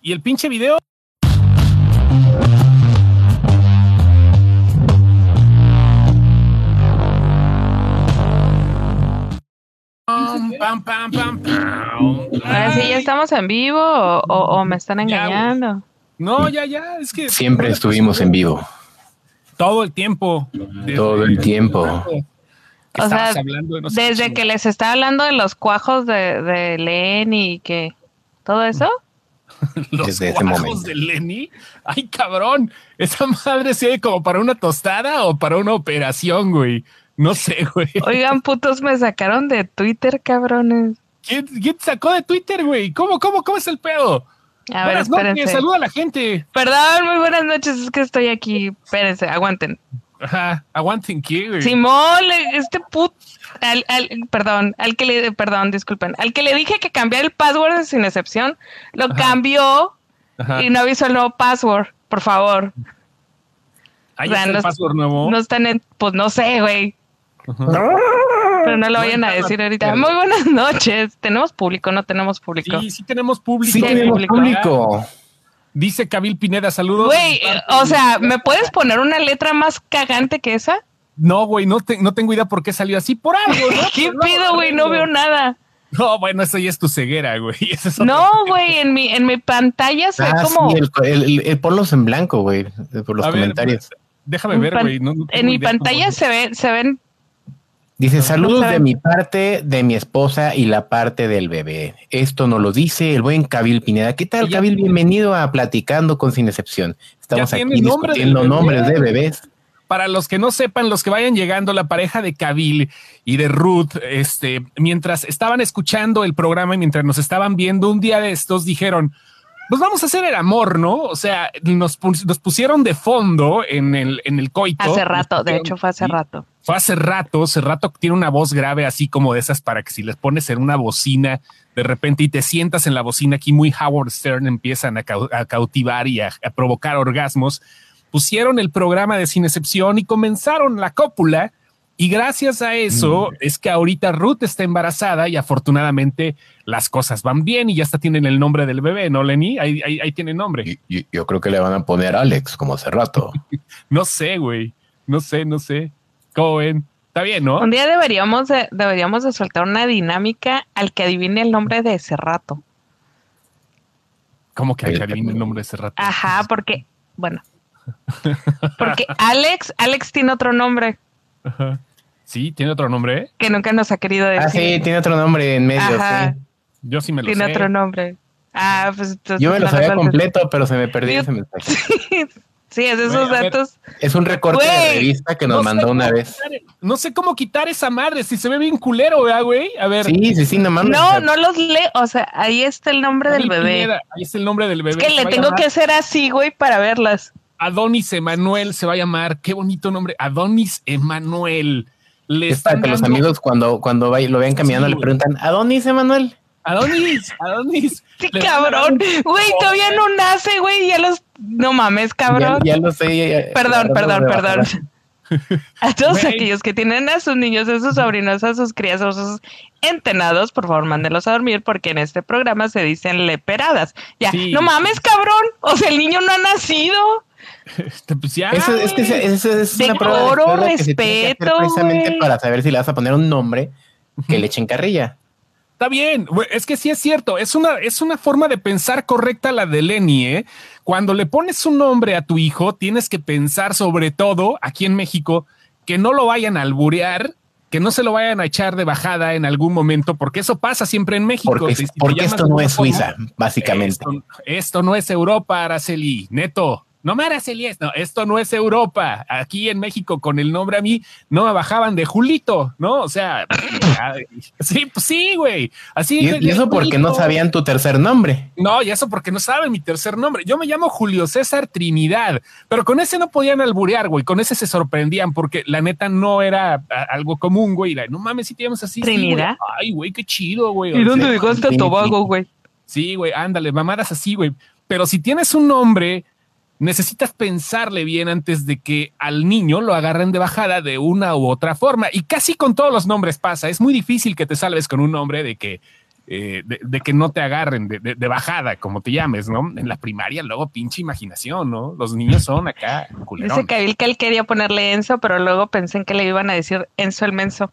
Y el pinche video Pam, pam, pam, pam. Ahora sí, ya estamos en vivo o, o- o me están Ya, engañando. No, ya, ya, es que Siempre estuvimos en vivo. todo el tiempo. Desde- Todo el tiempo. O sea, de no sé Desde que les estaba hablando de los cuajos de, de Lenny y que todo eso. los desde ese cuajos momento. de Lenny. Ay, cabrón. Esa madre se ve como para una tostada o para una operación, güey. No sé, güey. Oigan, putos, me sacaron de Twitter, cabrones. ¿Quién, quién te sacó de Twitter, güey? ¿Cómo, cómo, cómo es el pedo? A ver, Buenas noches, espérense. saluda a la gente. Perdón, muy buenas noches, es que estoy aquí. Espérense, aguanten. Ajá, aguanten güey. Simón, este put, al, al- perdón, al que le, perdón, disculpen, al que le dije que cambiara el password sin excepción, lo Ajá. cambió Ajá. y no avisó el nuevo password, por favor. Ahí o sea, está el no- password nuevo. No están en, pues no sé, güey, pero no lo No vayan a decir ahorita. Muy buenas noches, ¿tenemos público no tenemos público? Sí, sí tenemos público. Sí, Sí, tenemos público. público. Dice Kabil Pineda, saludos. Güey, o sea, ¿me puedes poner una letra más cagante que esa? No, güey, no, te- no tengo idea por qué salió así. Por algo, ¿no? ¿Qué pido, güey? No veo nada. No, bueno, eso ya es tu ceguera, güey. Es No, güey, en mi, en mi pantalla se ve Ah, como... sí, el, el, el- el ponlos en blanco, güey, por los A ver, comentarios. Déjame ver, güey. no- no tengo en mi pantalla cómo- se ven, se ven, Dice, saludos de mi parte, de mi esposa y la parte del bebé. Esto nos lo dice el buen Cabil Pineda. ¿Qué tal, Cabil? Bienvenido a Platicando con Sin Excepción. Estamos aquí nombre discutiendo nombres de bebés. Para los que no sepan, los que vayan llegando, la pareja de Kabil y de Ruth, este, mientras estaban escuchando el programa y mientras nos estaban viendo, un día de estos dijeron, pues vamos a hacer el amor, ¿no? O sea, nos, nos pusieron de fondo en el, en el coito. hace rato, de hecho fue hace rato. Fue hace rato, hace rato tiene una voz grave así como de esas para que si les pones en una bocina de repente y te sientas en la bocina aquí muy Howard Stern empiezan a, cau- a cautivar y a, a provocar orgasmos. Pusieron el programa de Sin Excepción y comenzaron la cópula y gracias a eso es que ahorita Ruth está embarazada y afortunadamente las cosas van bien y ya hasta tienen el nombre del bebé, ¿no, Lenny? Ahí, ahí, ahí tiene nombre. Y- y- Yo, creo que le van a poner Alex, como hace rato. No sé, güey. No sé, no sé. ¿Cómo ven? Está bien, ¿no? Un día deberíamos de, deberíamos de soltar una dinámica al que adivine el nombre de ese rato. Como que adivina el nombre de ese rato. Ajá, porque, bueno, porque Alex, Alex tiene otro nombre Ajá. Sí, tiene otro nombre. que nunca nos ha querido decir. Ah, sí, tiene otro nombre en medio. Ajá, sí. Yo sí me lo tiene sé. otro nombre. Ah, pues entonces Yo me lo no sabía completo, pero se me perdió ese mensaje. Sí, es de esos ver. datos. Es un recorte de revista que nos No mandó una vez. quitar- no sé cómo quitar esa madre, si se ve bien culero, ¿verdad, güey? A ver. Sí, sí, sí, no mames. No, no los lee, o sea, ahí está el nombre del bebé. Pineda, ahí está el nombre del bebé. Es que le tengo que hacer así, güey, para verlas. Adonis Emanuel se va a llamar. Qué bonito nombre. Adonis Emanuel. Le Es para están que los amigos cuando, cuando lo vean caminando Sí, le preguntan, ¿a dónde dice Manuel? Adonis, Adonis. Sí, cabrón. Güey, todavía no nace, güey, ya los... No mames, cabrón. Ya, ya lo sé. ya- ya- Perdón, ya perdón, perdón. A todos aquellos que tienen a sus niños, a sus sobrinos, a sus crías, a sus entenados, por favor, mándenlos a dormir porque en este programa se dicen leperadas. Ya, Sí. no mames, cabrón. O sea, el niño no ha nacido. Este, pues ya, Eso, es que es una prueba de Decoro, escuela que se tiene que hacer respeto, precisamente para saber si le vas a poner un nombre que le echen carrilla. Está bien, es que sí es cierto, es una, es una forma de pensar correcta la de Lenny, ¿eh? Cuando le pones un nombre a tu hijo, tienes que pensar sobre todo, aquí en México, que no lo vayan a alburear, que no se lo vayan a echar de bajada en algún momento, porque eso pasa siempre en México. Porque, Si esto de no es forma, Suiza, básicamente. Esto, esto no es Europa, Araceli, neto. No me Araceli, es- no, esto no es Europa. Aquí en México, con el nombre a mí, no me bajaban de Julito, ¿no? O sea, sí, pues sí, güey. Así. Y, y eso porque no sabían tu tercer nombre. No, y eso porque no saben mi tercer nombre. Yo me llamo Julio César Trinidad, pero con ese no podían alburear, güey. Con ese se sorprendían porque la neta no era algo común, güey. No mames, si te llamas así. sí, güey. Trinidad. Ay, güey, qué chido, güey. ¿Y dónde dejaste a Tobago, güey? Sí, güey, ándale, mamadas así, güey. Pero si tienes un nombre, necesitas pensarle bien antes de que al niño lo agarren de bajada de una u otra forma. Y casi con todos los nombres pasa. Es muy difícil que te salves con un nombre de que eh, de, que no te agarren de, bajada, como te llames, ¿no? En la primaria, luego pinche imaginación, ¿no? Los niños son acá culerón. Dice Kabil que él quería ponerle Enzo, pero luego pensé en que le iban a decir Enzo el menso.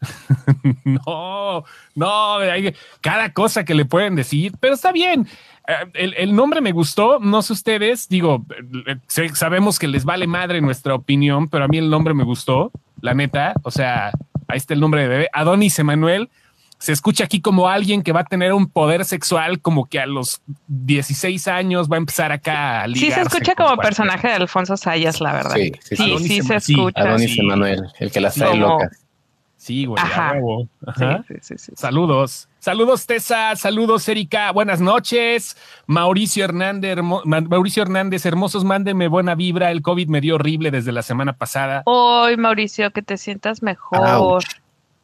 no, no, cada cosa que le pueden decir, pero está bien. Eh, el, nombre me gustó, no sé ustedes, digo, eh, sabemos que les vale madre nuestra opinión, pero a mí el nombre me gustó, la neta, o sea, ahí está el nombre de bebé, Adonis Emanuel, se escucha aquí como alguien que va a tener un poder sexual como que a los 16 años va a empezar acá a Sí, se escucha como personaje de Alfonso Sayas, la verdad. Sí, sí, sí, se escucha. Adonis Emanuel, el que las trae locas. Sí, güey, Saludos. Saludos, Tessa. Saludos, Erika. Buenas noches. Mauricio Hernández, Mauricio Hernández, hermosos, mándeme buena vibra. El COVID me dio horrible desde la semana pasada. Hoy, Mauricio, que te sientas mejor.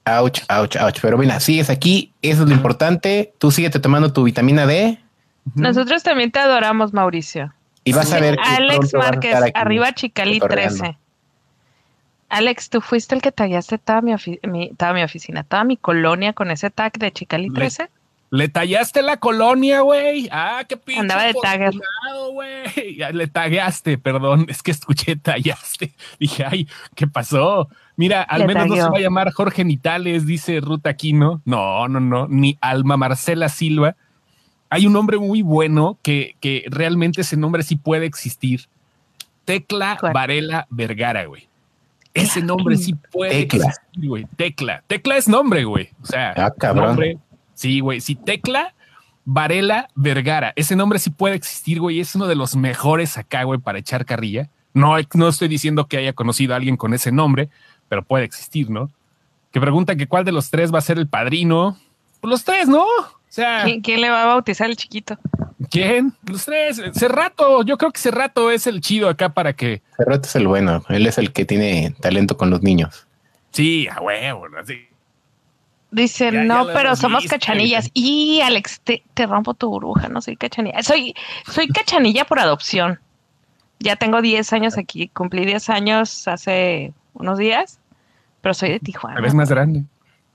Ouch, ouch, ouch. Pero bueno, sigues aquí. Eso es lo importante. Tú síguete tomando tu vitamina D. Nosotros también te adoramos, Mauricio. Y vas a ver. Alex Márquez, arriba Chicali 13. Alex, tú fuiste el que tallaste toda mi, toda mi oficina, toda mi colonia con ese tag de Chicali 13. Le, tallaste la colonia, güey. Ah, qué pinche. Andaba de tagger. Le tagueaste, perdón. Es que escuché tallaste. Dije, ay, ¿qué pasó? Mira, al menos no se va a llamar Jorge Nitales, dice Ruta Aquino. No, no, no. Ni Alma Marcela Silva. Hay un nombre muy bueno que, que realmente ese nombre sí puede existir. Tecla Varela Vergara, güey. Ese nombre sí puede Tecla. existir, güey. Tecla. Tecla es nombre, güey. O sea, ah, cabrón. nombre. Sí, güey. Si Tecla Varela Vergara. Ese nombre sí puede existir, güey. Es uno de los mejores acá, güey, para echar carrilla. No, no estoy diciendo que haya conocido a alguien con ese nombre, pero puede existir, ¿no? Que pregunta que cuál de los tres va a ser el padrino. Pues los tres, ¿no? O sea, ¿Quién, le va a bautizar el chiquito? ¿Quién? Los tres. Cerrato. Yo creo que Cerrato es el chido acá para que. Cerrato es el bueno. Él es el que tiene talento con los niños. Sí, a huevo, sí. Dicen, no, pero somos cachanillas. Y Alex, te, rompo tu burbuja, no soy cachanilla. Soy, soy cachanilla por adopción. Ya tengo 10 años aquí, cumplí 10 años hace unos días, pero soy de Tijuana. vez más grande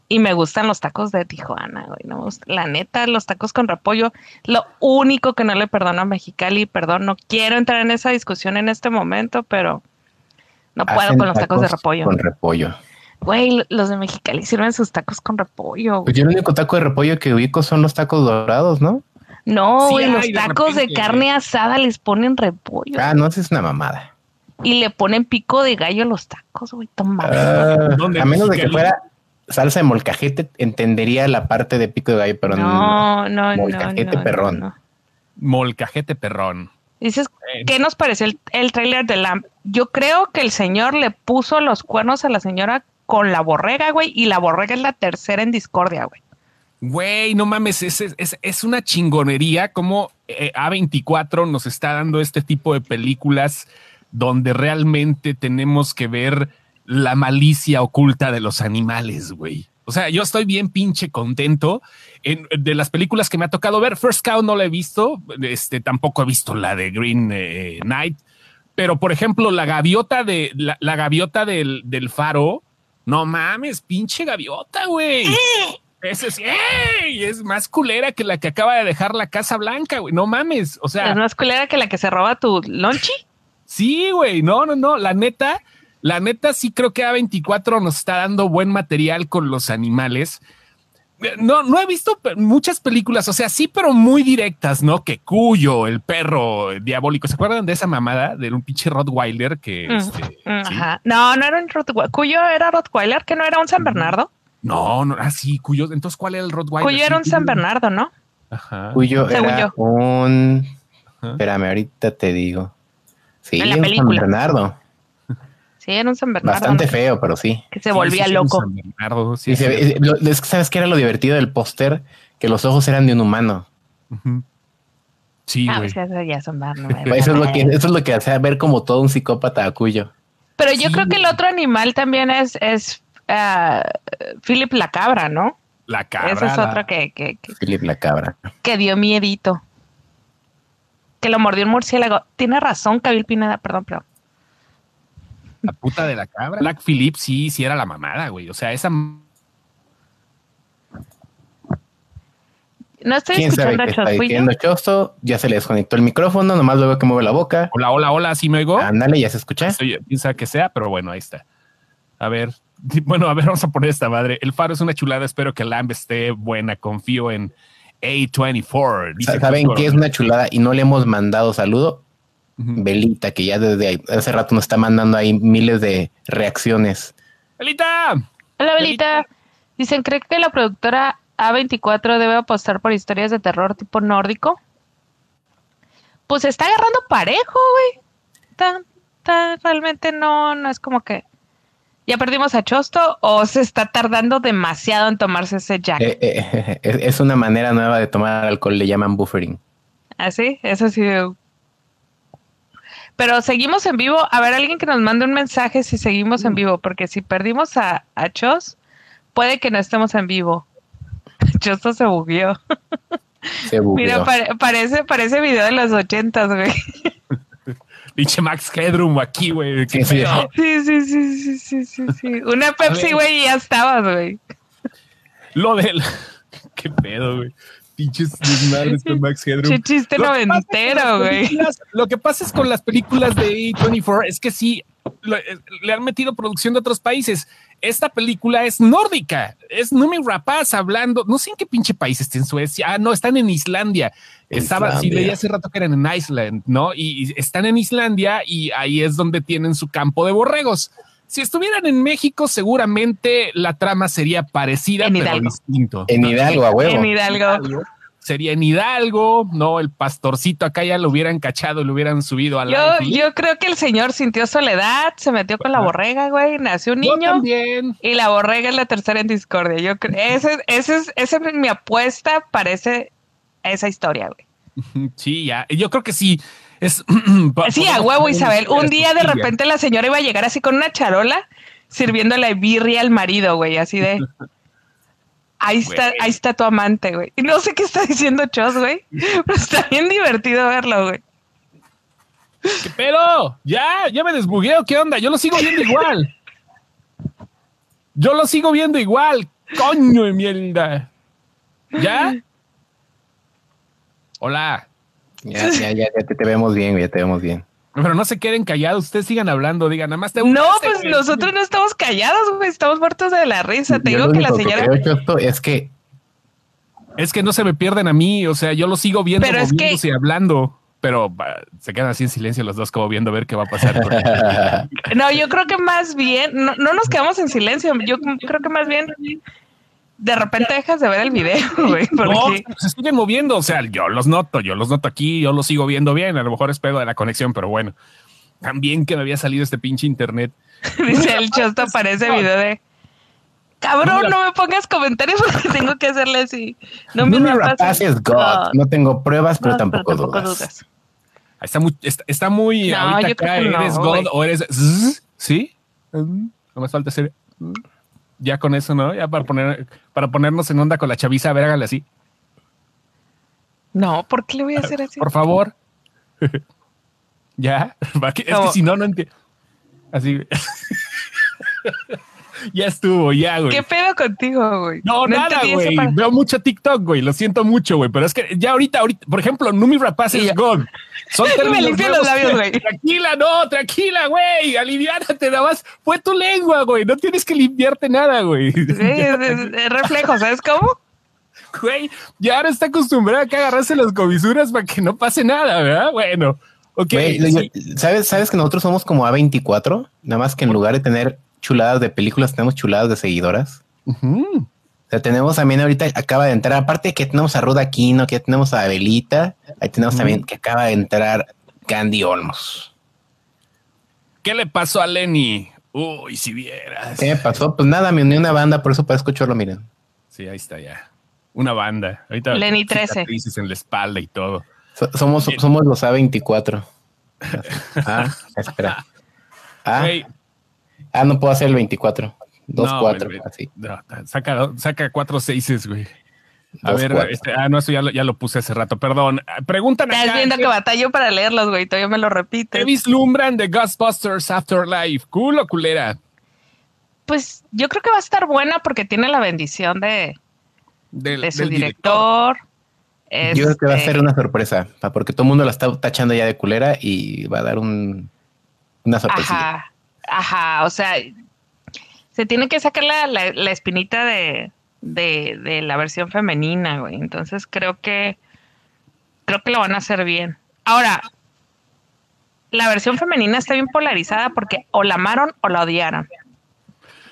y me gustan los tacos de Tijuana, güey. No La neta, los tacos con repollo, lo único que no le perdono a Mexicali, perdón, no quiero entrar en esa discusión en este momento, pero no puedo con los tacos, de repollo. Con repollo. Güey, los de Mexicali sirven sus tacos con repollo. Pues yo el único taco de repollo que ubico son los tacos dorados, ¿no? No, güey, los tacos de, carne asada les ponen repollo. Ah, no, es una mamada. Y le ponen pico de gallo a los tacos, güey, toma. Ah, a menos de que fuera salsa de molcajete entendería la parte de pico de gallo, pero no, no, no molcajete perrón. Molcajete perrón. Dices, ¿qué nos parece el, el tráiler de Lamp? Yo creo que el señor le puso los cuernos a la señora con la borrega, güey, y la borrega es la tercera en discordia, güey. Güey, no mames, es, es, es una chingonería como eh, A24 nos está dando este tipo de películas donde realmente tenemos que ver la malicia oculta de los animales, güey. O sea, yo estoy bien pinche contento en, de las películas que me ha tocado ver. First Cow no la he visto, este tampoco he visto la de Green eh, Knight, pero por ejemplo, la gaviota de la, gaviota del, del, faro, no mames, pinche gaviota, güey. Ese sí, es más culera que la que acaba de dejar la Casa Blanca, güey. No mames. O sea, es más culera que la que se roba tu lonchi. Sí, güey. No, no, no. La neta, la neta, sí creo que A24 nos está dando buen material con los animales. No, no he visto muchas películas, o sea, sí, pero muy directas, ¿no? Que Cuyo, el perro diabólico. ¿Se acuerdan de esa mamada de un pinche Rottweiler que. Mm, este, ajá. No, no era un Rottweiler. Cuyo era Rottweiler, que no era un San Bernardo. No, no, ah, sí, Cuyo. Entonces, ¿cuál era el Rottweiler? Cuyo era un San Bernardo, ¿no? Ajá. Cuyo era un. Espérame, ahorita te digo. Sí, en la película. San Bernardo. Sí, era un San Bernardo. Bastante feo, pero sí. Que se volvía loco. sí, ¿Sabes qué era lo divertido del póster? Que los ojos eran de un humano. Sí, ah, güey. eso ya son eso, es lo que, eso es lo que hace ver como todo un psicópata a cuyo. Pero yo creo que el otro animal también es, es uh, Philip la cabra, ¿no? La cabra. Ese es otro que, que, Philip la cabra. Que dio miedito. Que lo mordió un murciélago. Tiene razón, Cabil Pineda, perdón, pero la puta de la cabra. Black Phillip sí, sí era la mamada, güey. O sea, esa. No estoy escuchando a Chosto. Está Chosto, ya se le desconectó el micrófono, nomás luego que mueve la boca. Hola, hola, hola, ¿sí me oigo? Ándale, ya se escucha. piensa que sea, pero bueno, ahí está. A ver, bueno, a ver, vamos a poner esta madre. El faro es una chulada, espero que Lamb esté buena, confío en A24. ¿Saben qué es una chulada y no le hemos mandado saludo? Belita, que ya desde hace rato nos está mandando ahí miles de reacciones. ¡Belita! Hola, Belita. Dicen, ¿cree que la productora A24 debe apostar por historias de terror tipo nórdico? Pues está agarrando parejo, güey. realmente no, no es como que ya perdimos a Chosto o se está tardando demasiado en tomarse ese jack. Eh, eh, es una manera nueva de tomar alcohol, le llaman buffering. ¿Ah, sí? Eso sí. Pero seguimos en vivo. A ver, alguien que nos mande un mensaje si seguimos en vivo, porque si perdimos a, a Chos, puede que no estemos en vivo. Chosto se bugueó. Se bugueó. Mira, parece, parece video de los ochentas, güey. Pinche Max Headroom aquí, güey. Sí, sí, sí, sí, sí, sí, sí, Una Pepsi, güey, y ya estabas, güey. Lo del... ¿Qué pedo, güey? Pinches desmadres con Max Headroom. Qué chiste noventero, güey. Lo que pasa es con las películas de A24 es que sí, eh, le han metido producción de otros países. Esta película es nórdica, es Numi Rapaz hablando, no sé en qué pinche país está en Suecia, ah, no, están en Islandia. Estaba, sí, leí hace rato que eran en Iceland, ¿no? Y, están en Islandia y ahí es donde tienen su campo de borregos. Si estuvieran en México, seguramente la trama sería parecida, pero distinto. En Hidalgo, a huevo. En Hidalgo. Sería en Hidalgo, no, el pastorcito acá ya lo hubieran cachado, lo hubieran subido al yo, yo creo que el señor sintió soledad, se metió con la borrega, güey, nació un niño. Y la borrega es la tercera en discordia. Yo creo, ese, ese, es, esa es mi apuesta para esa historia, güey. Sí, ya. Yo creo que sí es, sí, a huevo, Isabel. Un día de repente la señora iba a llegar así con una charola sirviendo la birria al marido, güey, así de. Ahí está, ahí está tu amante, güey. Y no sé qué está diciendo Chos, güey. Pero está bien divertido verlo, güey. ¿Qué pedo? Ya, ya me desbugueo. ¿Qué onda? Yo lo sigo viendo igual. Yo lo sigo viendo igual. Coño de mierda. ¿Ya? Hola. Ya, ya, ya, te, vemos bien, ya te vemos bien. Pero no se queden callados, ustedes sigan hablando, digan, nada más te No, pues nosotros no estamos callados, güey, estamos muertos de la risa. Te digo que la señora. es que. Es que no se me pierden a mí, o sea, yo lo sigo viendo pero es que... hablando, pero se quedan así en silencio los dos, como viendo a ver qué va a pasar. no, yo creo que más bien, no, no nos quedamos en silencio, yo creo que más bien de repente dejas de ver el video, güey. No, se siguen moviendo. O sea, yo los noto, yo los noto aquí, yo los sigo viendo bien. A lo mejor es pedo de la conexión, pero bueno. También que me había salido este pinche internet. Dice el chosto aparece video de. Cabrón, no me pongas comentarios porque tengo que hacerle así. No me es God. No. tengo pruebas, pero tampoco, dudas. Está muy, está, muy no, yo creo que eres God o eres ¿sí? No me falta ser ya con eso, ¿no? Ya para poner, para ponernos en onda con la chaviza, a ver, hágale así. No, ¿por qué le voy a hacer así? Por favor. ya, es que si no, no entiendo. Así. ya estuvo, ya, güey. ¿Qué pedo contigo, güey? No, nada, güey. Veo mucho TikTok, güey. Lo siento mucho, güey. Pero es que ya ahorita, ahorita, por ejemplo, Numi Rapaz es God. Son Me limpié los labios, güey. Tranquila, no, tranquila, güey. Aliviánate, nada más. Fue tu lengua, güey. No tienes que limpiarte nada, güey. Sí, es, reflejo, ¿sabes cómo? Güey, ya ahora está acostumbrada a que agarrarse las comisuras para que no pase nada, ¿verdad? Bueno. Ok. ¿sabes, ¿Sabes que nosotros somos como A24? Nada más que en lugar de tener chuladas de películas, tenemos chuladas de seguidoras. O sea, tenemos también ahorita, acaba de entrar, aparte que tenemos a Ruda Aquino, que tenemos a Abelita, ahí tenemos también que acaba de entrar Candy Olmos. ¿Qué le pasó a Lenny? Uy, si vieras. ¿Qué me pasó? Pues nada, me uní una banda, por eso para escucharlo, miren. Sí, ahí está ya. Una banda. Ahorita Lenny 13. en la espalda y todo. somos, somos los A24. ah, espera. Ah, Ah, no puedo hacer el 24. Dos, cuatro, así. saca, saca cuatro seises, güey. A ver, este, ah, no, eso ya lo, ya lo puse hace rato, perdón. Preguntan Estás viendo que batallo para leerlos, güey, todavía me lo repite. ¿Qué vislumbran de Ghostbusters Afterlife? ¿Culo culera? Pues yo creo que va a estar buena porque tiene la bendición de, de su director. Yo creo que va a ser este una sorpresa, porque todo el mundo la está tachando ya de culera y va a dar un, una sorpresa. Ajá, ajá, o sea, se tiene que sacar la, la, espinita de, de, de, la versión femenina, güey. Entonces creo que creo que lo van a hacer bien. Ahora, la versión femenina está bien polarizada porque o la amaron o la odiaron.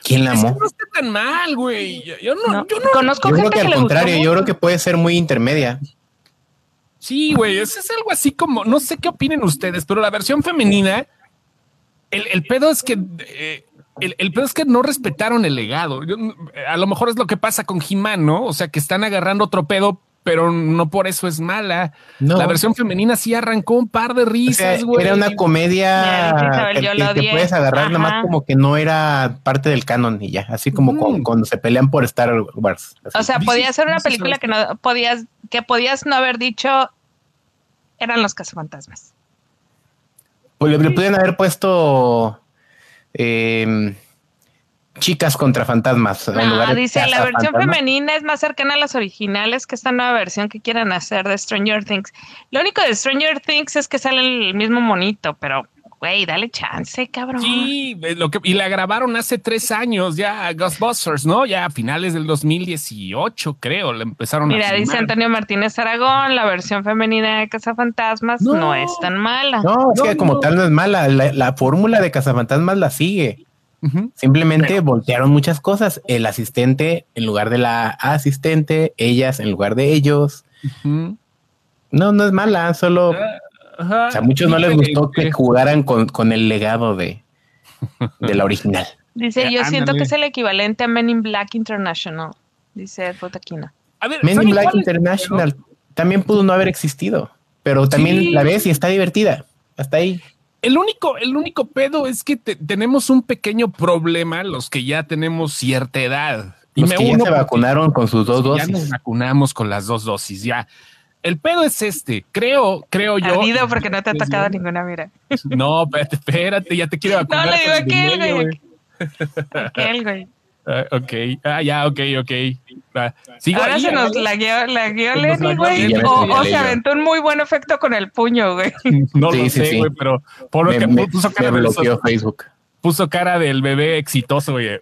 ¿Quién la amó? no está tan mal, güey. Yo, no, yo no, conozco yo gente creo que, al contrario, yo creo que puede ser muy intermedia. Sí, güey, eso es algo así como, no sé qué opinen ustedes, pero la versión femenina, el, pedo es que eh, el, pedo es que no respetaron el legado. a lo mejor es lo que pasa con He-Man, ¿no? O sea, que están agarrando otro pedo, pero no por eso es mala. La versión femenina sí arrancó un par de risas, güey. era una comedia que, que, puedes agarrar nada más como que no era parte del canon y ya, así como cuando se pelean por Star Wars. O sea, podía ser una película que no podías, que podías no haber dicho eran los cazafantasmas. Pues le, le pudieran haber puesto eh, chicas contra fantasmas. No, dice, la versión femenina es más cercana a las originales que esta nueva versión que quieran hacer de Stranger Things. Lo único de Stranger Things es que sale el mismo monito, pero, güey, dale chance, cabrón. Sí, lo que, y la grabaron hace tres años ya, Ghostbusters, ¿no? Ya a finales del 2018, creo, la empezaron Mira, dice Antonio Martínez Aragón, la versión femenina de Cazafantasmas no, no es tan mala. No, es que como tal no es mala, la, la fórmula de Cazafantasmas la sigue. Simplemente voltearon muchas cosas. El asistente en lugar de la asistente, ellas en lugar de ellos. No, no es mala, solo. O sea, a muchos no les gustó que jugaran con, el legado de, de la original. Dice, yo siento que es el equivalente a Men in Black International, dice Fotaquina. Men in Black International también pudo no haber existido, pero también la ves y está divertida. Hasta ahí. El único, el único pedo es que tenemos un pequeño problema los que ya tenemos cierta edad. Y los me que ya se vacunaron con sus dos dosis. Ya nos vacunamos con las dos dosis, ya. El pedo es este, creo, creo yo. Ardido porque no te ha tocado ninguna, mira. No, espérate, espérate, ya te quiero vacunar. No, le digo aquel, güey. Aquel, güey. Uh, ok, ah, ya, ok, ok. Uh, Ahora se nos la guió, la guió Lenny, güey. O, se aventó un muy buen efecto con el puño, güey. no lo sé, güey, pero por lo que puso cara me bloqueó Facebook. Puso cara del bebé exitoso, güey. Ay,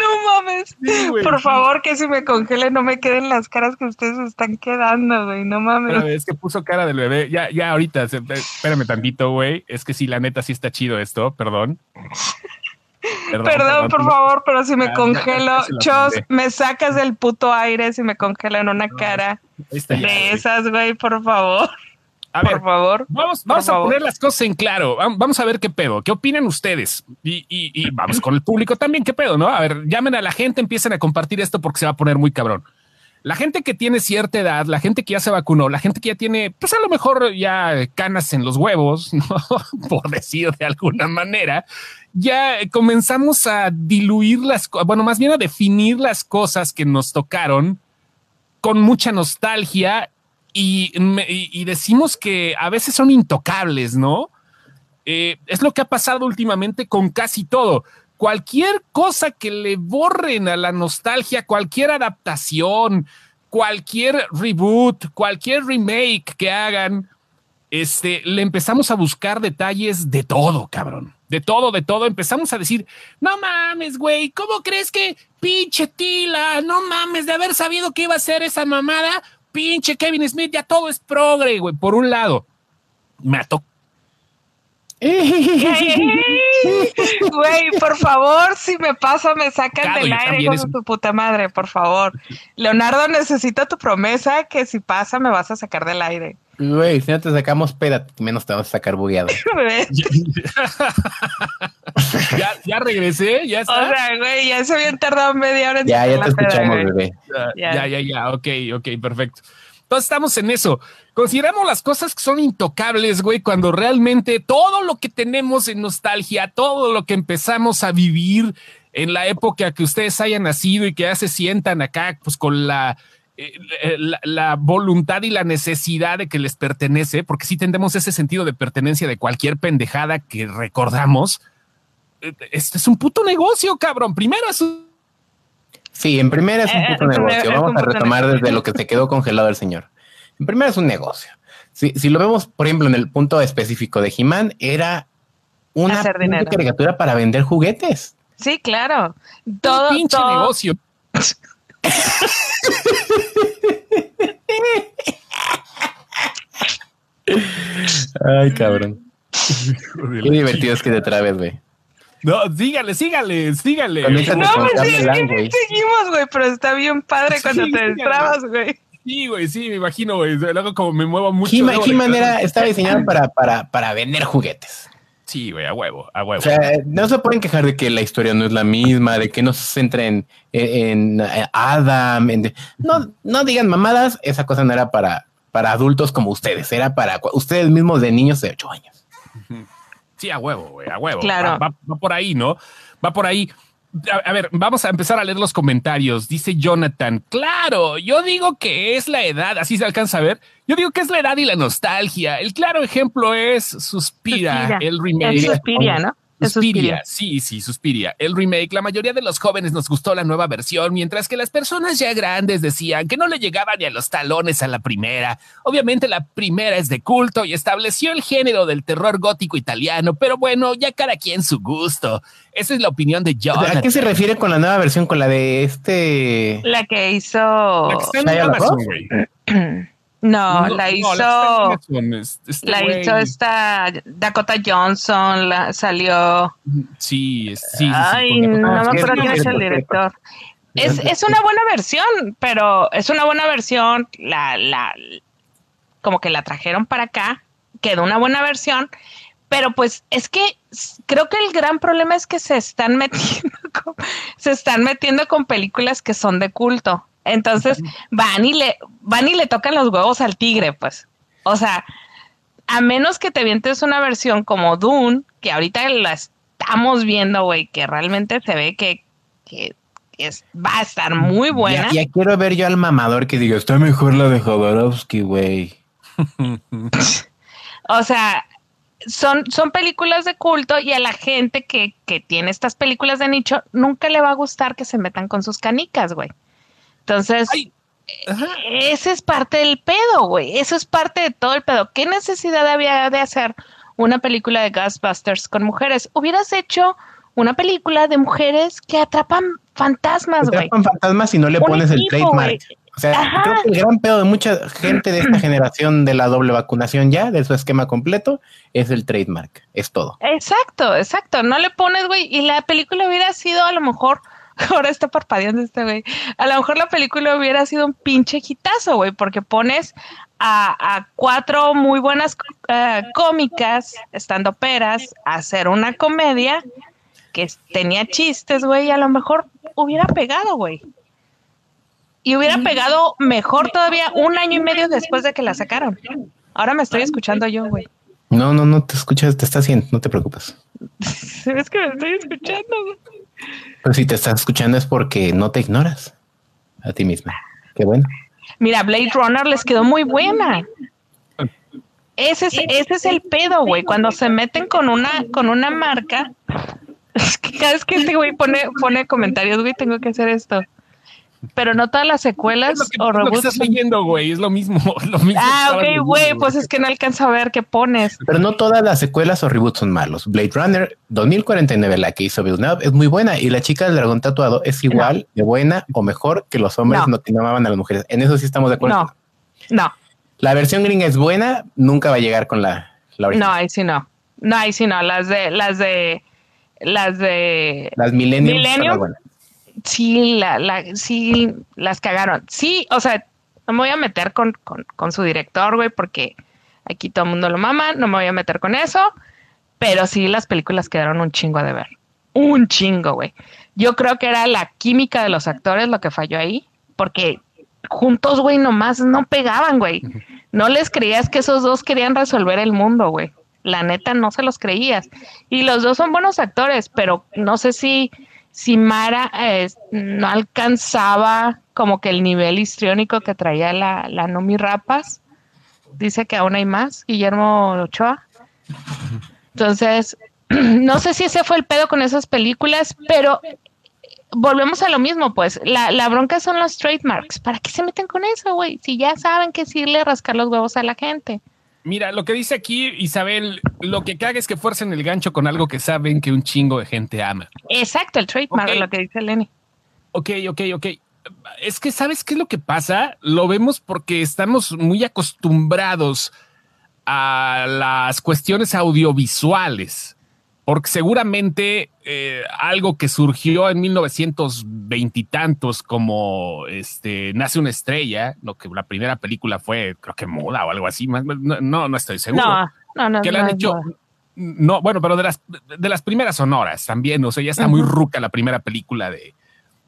no mames. por favor, que si me congele no me queden las caras que ustedes están quedando, güey. No mames. Pero es que puso cara del bebé. Ya, ya ahorita, espérame tantito, güey. Es que sí, la neta sí está chido esto, perdón. Perdón, por favor, pero si me congelo, Chos, me sacas del puto aire si me congelo en una cara de esas, güey, por favor. A por favor. Vamos, vamos a poner las cosas en claro. Vamos a ver qué pedo. ¿Qué opinan ustedes? Y, y, vamos con el público también. ¿Qué pedo? No? A ver, llamen a la gente, empiecen a compartir esto porque se va a poner muy cabrón. La gente que tiene cierta edad, la gente que ya se vacunó, la gente que ya tiene, pues a lo mejor ya canas en los huevos, ¿no? por decir de alguna manera, ya comenzamos a diluir las, bueno, más bien a definir las cosas que nos tocaron con mucha nostalgia y, decimos que a veces son intocables, ¿no? Eh, es lo que ha pasado últimamente con casi todo. Cualquier cosa que le borren a la nostalgia, cualquier adaptación, cualquier reboot, cualquier remake que hagan, este, le empezamos a buscar detalles de todo, cabrón de todo, de todo, empezamos a decir, no mames, güey, ¿cómo crees que pinche Tila, no mames, de haber sabido que iba a ser esa mamada, pinche Kevin Smith, ya todo es progre, güey, por un lado. Me ató. Güey, por favor, si me pasa, me sacan del aire con tu puta madre, por favor. Leonardo, necesito tu promesa que si pasa, me vas a sacar del aire. Güey, si no te sacamos peda, menos te vamos a sacar bugueado. ya, ya regresé, ya está. O sea, güey, ya se habían tardado media hora en Ya, ya te escuchamos, bebé. Ya, ya, ya, ok, ok, perfecto. Entonces estamos en eso. Consideramos las cosas que son intocables, güey, cuando realmente todo lo que tenemos en nostalgia, todo lo que empezamos a vivir en la época que ustedes hayan nacido y que ya se sientan acá, pues con la eh, eh, la, voluntad y la necesidad de que les pertenece, porque si tendemos ese sentido de pertenencia de cualquier pendejada que recordamos. Este es un puto negocio, cabrón. Primero es un Sí, en primera es un eh, puto negocio. Vamos a retomar desde lo que se quedó congelado el señor. En primera es un negocio. Si, si lo vemos, por ejemplo, en el punto específico de He-Man, era una caricatura para vender juguetes. Sí, claro. Todo, un pinche negocio. Ay, cabrón. Qué divertido es que te trabes, güey. No, sígale, sígale, sígale. No, sí, seguimos, güey, pero está bien padre cuando te destrabas, güey. Sí, güey, sí, me imagino, güey. Luego como me muevo mucho. He-Man era, estaba diseñado para, para, para vender juguetes. Sí, güey, a huevo, a huevo. O sea, no se pueden quejar de que la historia no es la misma, de que no se centra en, en, Adam. no, no digan mamadas, esa cosa no era para, para adultos como ustedes, era para ustedes mismos de niños de 8 años. Sí, a huevo, güey, a huevo. Claro. Va, por ahí, ¿no? Va por ahí. A, ver, vamos a empezar a leer los comentarios. Dice Jonathan, claro, yo digo que es la edad, así se alcanza a ver. Yo digo que es la edad y la nostalgia. El claro ejemplo es Suspira, el remake. Suspiria, ¿no? Suspiria, sí, sí, Suspiria. El remake, la mayoría de los jóvenes nos gustó la nueva versión, mientras que las personas ya grandes decían que no le llegaban ni a los talones a la primera. Obviamente la primera es de culto y estableció el género del terror gótico italiano, pero bueno, ya cada quien su gusto. Esa es la opinión de John. ¿A qué se refiere con la nueva versión? Con la de este. La que hizo. No, la hizo. la, hizo esta Dakota Johnson, la salió. Sí, sí. Ay, no me acuerdo quién es el director. Es, es una buena versión, pero es una buena versión. La, la, como que la trajeron para acá, quedó una buena versión, pero pues es que creo que el gran problema es que se están metiendo se están metiendo con películas que son de culto. Entonces van y le, van y le tocan los huevos al tigre, pues. O sea, a menos que te vientes una versión como Dune, que ahorita la estamos viendo, güey, que realmente se ve que, que es, va a estar muy buena. Ya, quiero ver yo al mamador que diga, está mejor la de Jodorowsky, güey. o sea, son, son películas de culto y a la gente que, que tiene estas películas de nicho nunca le va a gustar que se metan con sus canicas, güey. Entonces, ese es parte del pedo, güey. Eso es parte de todo el pedo. ¿Qué necesidad había de hacer una película de Ghostbusters con mujeres? Hubieras hecho una película de mujeres que atrapan fantasmas, güey. Atrapan fantasmas y no le pones el trademark. O sea, creo que el gran pedo de mucha gente de esta generación de la doble vacunación ya, de su esquema completo, es el trademark. Es todo. Exacto, exacto. No le pones, güey. Y la película hubiera sido a lo mejor ahora está parpadeando este güey. A lo mejor la película hubiera sido un pinche hitazo, güey, porque pones a, cuatro muy buenas eh, cómicas, estando peras, a hacer una comedia que tenía chistes, güey, y a lo mejor hubiera pegado, güey. Y hubiera pegado mejor todavía un año y medio después de que la sacaron. Ahora me estoy escuchando yo, güey. No, no, no te escuchas, te estás haciendo, no te preocupes. es que me estoy escuchando, güey. Pero si te estás escuchando es porque no te ignoras a ti misma. Qué bueno. Mira, Blade Runner les quedó muy buena. Ese es, ese es el pedo, güey. Cuando se meten con una, con una marca, es que cada vez que este güey pone, pone comentarios, güey, tengo que hacer esto pero no todas las secuelas o reboots. estás leyendo, güey, es lo mismo. Lo mismo ah, ok, güey, pues es que no alcanzo a ver qué pones. Pero no todas las secuelas o reboots son malos. Blade Runner 2049, la que hizo Villeneuve, es muy buena y la chica del dragón tatuado es igual de buena o mejor que los hombres no. no amaban a las mujeres. En eso sí estamos de acuerdo. No, no. La versión gringa es buena, nunca va a llegar con la, la original. No, ahí sí no. No, ahí sí no. Las de, las de, las de. Las Millennium sí, la, la, sí las cagaron. Sí, o sea, no me voy a meter con, con, su director, güey, porque aquí todo el mundo lo mama, no me voy a meter con eso, pero sí las películas quedaron un chingo de ver. Un chingo, güey. Yo creo que era la química de los actores lo que falló ahí, porque juntos, güey, nomás no pegaban, güey. No les creías que esos dos querían resolver el mundo, güey. La neta no se los creías. Y los dos son buenos actores, pero no sé si si Mara eh, no alcanzaba como que el nivel histriónico que traía la, la Rapas, dice que aún hay más, Guillermo Ochoa. Entonces, no sé si ese fue el pedo con esas películas, pero volvemos a lo mismo, pues. La, la bronca son los trademarks. ¿Para qué se meten con eso, güey? Si ya saben que sí le rascar los huevos a la gente. Mira, lo que dice aquí Isabel, lo que caga es que fuercen el gancho con algo que saben que un chingo de gente ama. Exacto, el trademark, lo que dice Lenny. Ok, ok, ok. Es que, ¿sabes qué es lo que pasa? Lo vemos porque estamos muy acostumbrados a las cuestiones audiovisuales porque seguramente eh, algo que surgió en 1920 y tantos como este nace una estrella, lo que la primera película fue, creo que moda o algo así, no, no, estoy seguro. No, no, no. Que le han hecho, no, bueno, pero de las de las primeras sonoras también, o sea, ya está muy ruca la primera película de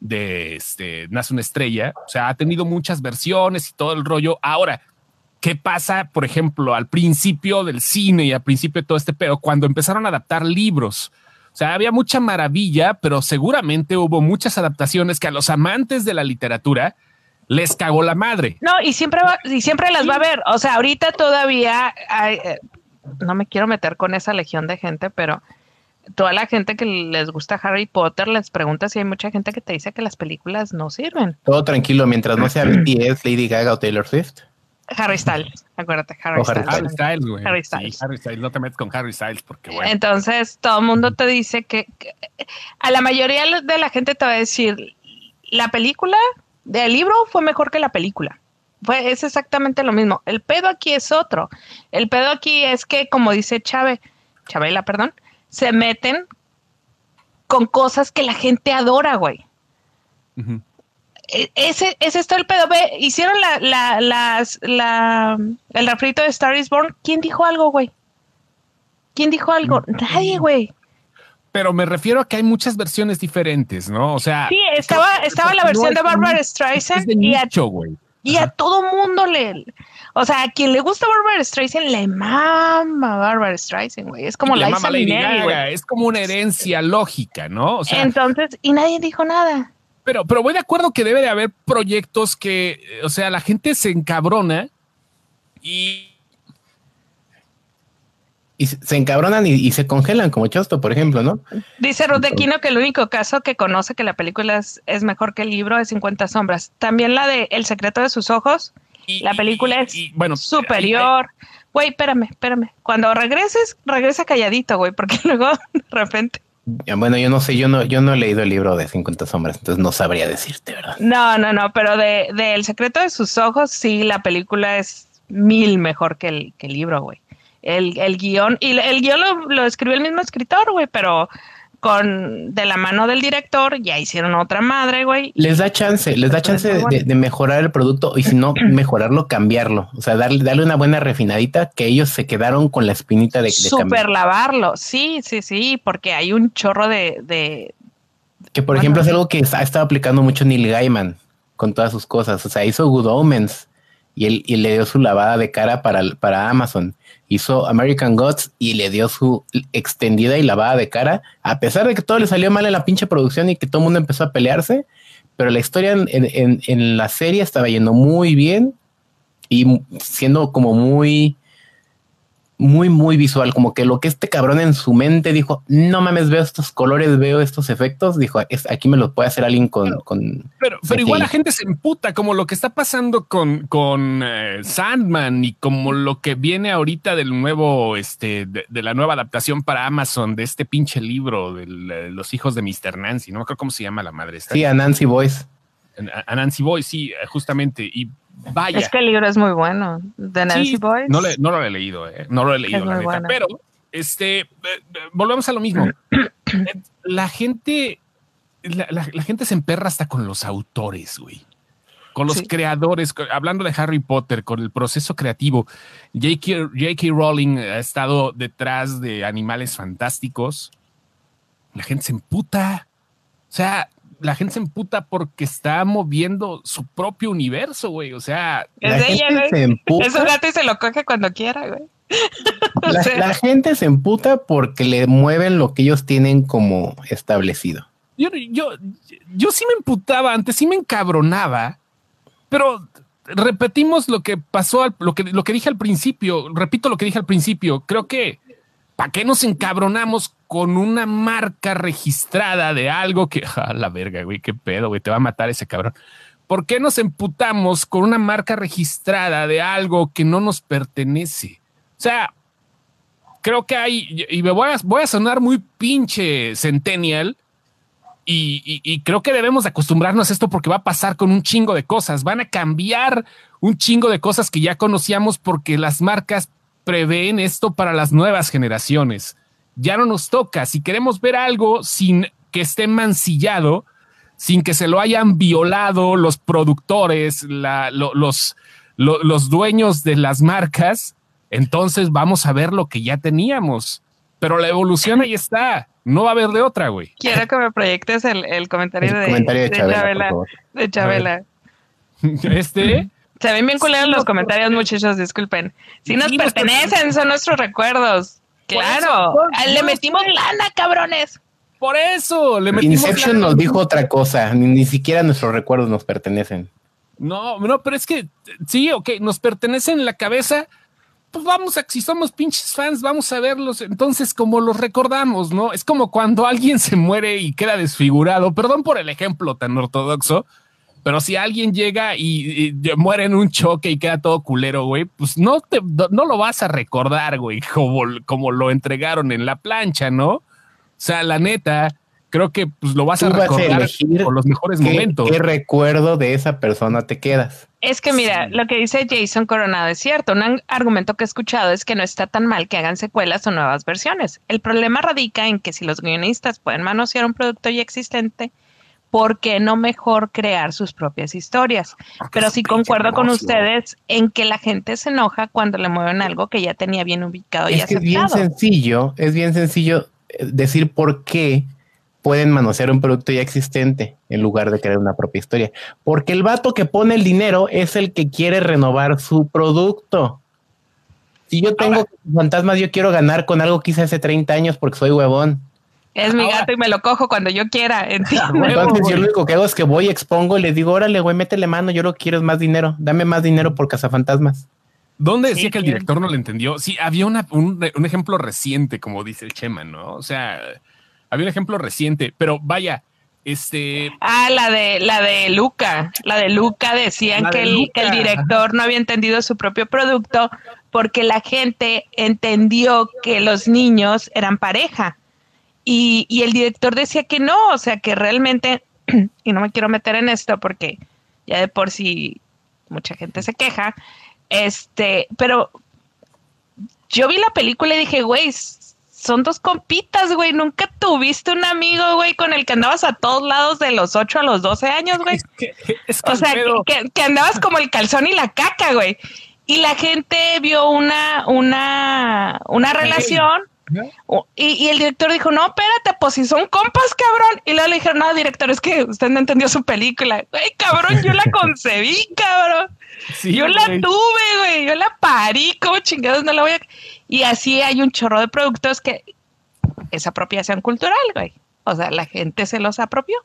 de este nace una estrella, o sea, ha tenido muchas versiones y todo el rollo. Ahora, ¿Qué pasa, por ejemplo, al principio del cine y al principio de todo este pedo, cuando empezaron a adaptar libros? O sea, había mucha maravilla, pero seguramente hubo muchas adaptaciones que a los amantes de la literatura les cagó la madre. No, y siempre y siempre las va a ver. O sea, ahorita todavía eh, no me quiero meter con esa legión de gente, pero toda la gente que les gusta Harry Potter les pregunta si hay mucha gente que te dice que las películas no sirven. Todo tranquilo, mientras no sea BTS, Lady Gaga o Taylor Swift. Harry Styles, acuérdate, Harry, Styles. Harry Styles, güey. Harry Styles. Harry Styles, no te metes con Harry Styles porque, bueno. Entonces, todo el mundo te dice que, a la mayoría de la gente te va a decir, la película del libro fue mejor que la película. Fue, es exactamente lo mismo. El pedo aquí es otro. El pedo aquí es que, como dice Chávez, Chabela, perdón, se meten con cosas que la gente adora, güey. E, ese, ese es todo el pedo. Ve, hicieron la, la, las, la, el refrito de Star is Born. ¿Quién dijo algo, güey? ¿Quién dijo algo? Nadie, güey. Pero me refiero a que hay muchas versiones diferentes, ¿no? O sea. Sí, estaba, estaba la versión de Barbara Streisand y, a, y a todo mundo le. O sea, a quien le gusta Barbara Streisand le mama Barbara Streisand, güey. Es como la Liza Es como una herencia lógica, ¿no? O sea, Entonces, y nadie dijo nada. Pero, pero voy de acuerdo que debe de haber proyectos que, o sea, la gente se encabrona y. Y se encabronan y, se congelan, como Chosto, por ejemplo, ¿no? Dice Ruth de Quino que el único caso que conoce que la película es, mejor que el libro es 50 Sombras. También la de El secreto de sus ojos. la película es bueno, superior. Güey, espérame, espérame. Cuando regreses, regresa calladito, güey, porque luego de repente bueno, yo no sé, yo no, yo no he leído el libro de 50 sombras, entonces no sabría decirte, ¿verdad? No, no, no, pero de, El secreto de sus ojos, sí, la película es mil mejor que el, que el libro, güey. El, el guion, y el guion lo, lo escribió el mismo escritor, güey, pero con de la mano del director, ya hicieron otra madre, güey. Les da chance, les da chance de, mejorar el producto y si no, mejorarlo, cambiarlo. O sea, darle, darle una buena refinadita que ellos se quedaron con la espinita de, de Super lavarlo, sí, sí, sí, porque hay un chorro de... que por ejemplo es algo que ha estado aplicando mucho Neil Gaiman con todas sus cosas. O sea, hizo Good Omens y él y le dio su lavada de cara para, para Amazon hizo American Gods y le dio su extendida y lavada de cara, a pesar de que todo le salió mal en la pinche producción y que todo el mundo empezó a pelearse, pero la historia en, en, en la serie estaba yendo muy bien y siendo como muy muy, muy visual, como que lo que este cabrón en su mente dijo, no mames, veo estos colores, veo estos efectos, dijo, es, aquí me lo puede hacer alguien con... Pero, con pero, pero igual la gente se emputa, como lo que está pasando con, con eh, Sandman y como lo que viene ahorita del nuevo, este, de, la nueva adaptación para Amazon de este pinche libro de los hijos de Mr. Nancy, no me acuerdo cómo se llama la madre. Sí, a Nancy Boyce. A, Nancy Boyce, sí, justamente. Y Vaya. Es que el libro es muy bueno. De Nancy Boyce. No, no lo he leído, eh. no lo he leído, la neta. Pero, este, eh, volvemos a lo mismo. la gente, la, gente se emperra hasta con los autores, güey. Con los creadores, hablando de Harry Potter, con el proceso creativo. J.K. Rowling ha estado detrás de animales fantásticos. La gente se emputa. O sea, la gente se emputa porque está moviendo su propio universo, güey. O sea, es de ella, güey. Es un gato y se lo coge cuando quiera, güey. La, gente se emputa porque le mueven lo que ellos tienen como establecido. Yo, yo, yo sí me emputaba antes, sí me encabronaba, pero repetimos lo que pasó, lo que, lo que dije al principio, repito lo que dije al principio, creo que ¿Para qué nos encabronamos con una marca registrada de algo que, a la verga, güey, qué pedo, güey, te va a matar ese cabrón? ¿Por qué nos emputamos con una marca registrada de algo que no nos pertenece? O sea, creo que hay, y me voy a, sonar muy pinche centennial, y, y, creo que debemos acostumbrarnos a esto porque va a pasar con un chingo de cosas. Van a cambiar un chingo de cosas que ya conocíamos porque las marcas prevén esto para las nuevas generaciones. Ya no nos toca. Si queremos ver algo sin que esté mancillado, sin que se lo hayan violado los productores, los, los dueños de las marcas, entonces vamos a ver lo que ya teníamos. Pero la evolución ahí está. No va a haber de otra, güey. Quiero que me proyectes el, comentario, de, de, Chabela. De Chabela. Este. Se ven bien culeros los comentarios, muchachos, disculpen. Si nos pertenecen, son nuestros recuerdos. Claro, le metimos lana, cabrones. Por eso, le metimos Inception nos dijo otra cosa, ni, siquiera nuestros recuerdos nos pertenecen. No, no, pero es que sí, ok, nos pertenecen en la cabeza, pues vamos a, si somos pinches fans, vamos a verlos entonces como los recordamos, ¿no? Es como cuando alguien se muere y queda desfigurado, perdón por el ejemplo tan ortodoxo, pero si alguien llega y, muere en un choque y queda todo culero, güey, pues no, te, no lo vas a recordar, güey, como, como lo entregaron en la plancha, ¿no? O sea, la neta, creo que pues, lo vas a recordar por los mejores momentos. ¿Qué recuerdo de esa persona te quedas? Es que mira, lo que dice Jason Coronado es cierto. Un argumento que he escuchado es que no está tan mal que hagan secuelas o nuevas versiones. El problema radica en que si los guionistas pueden manosear un producto ya existente, ¿por qué no mejor crear sus propias historias? Pero sí concuerdo con ustedes en que la gente se enoja cuando le mueven algo que ya tenía bien ubicado y es Es bien sencillo, es bien sencillo eh, decir por qué pueden manosear un producto ya existente en lugar de crear una propia historia. Porque el vato que pone el dinero es el que quiere renovar su producto. Si yo tengo fantasmas, yo quiero ganar con algo que hice hace 30 años porque soy huevón. Es mi gato y me lo cojo cuando yo quiera. Entonces yo lo único que hago es que voy, expongo y le digo, órale, güey, métele mano, yo lo quiero es más dinero. Dame más dinero por cazafantasmas. ¿Dónde decía que el director no lo entendió? Sí, había una, un, ejemplo reciente, como dice el Chema, ¿no? O sea, había un ejemplo reciente, pero vaya, este. Ah, la de la de Luca. La de Luca decían que, el, que el director no había entendido su propio producto porque la gente entendió que los niños eran pareja. Y, y el director decía que no, o sea, que realmente, y no me quiero meter en esto porque ya de por sí mucha gente se queja, este, pero yo vi la película y dije, güey, son dos compitas, güey. Nunca tuviste un amigo, güey, con el que andabas a todos lados de los 8 a los 12 años, güey. o sea, que, que, andabas como el calzón y la caca, güey. Y la gente vio una, una, una relación y, el director dijo, no, espérate, pues si son compas, cabrón. Y luego le dijeron, no, director, es que usted no entendió su película. Güey, cabrón, yo la concebí, cabrón. yo la tuve, güey, yo la parí, como chingados no la voy a... Y así hay un chorro de productos que es apropiación cultural, güey. O sea, la gente se los apropió.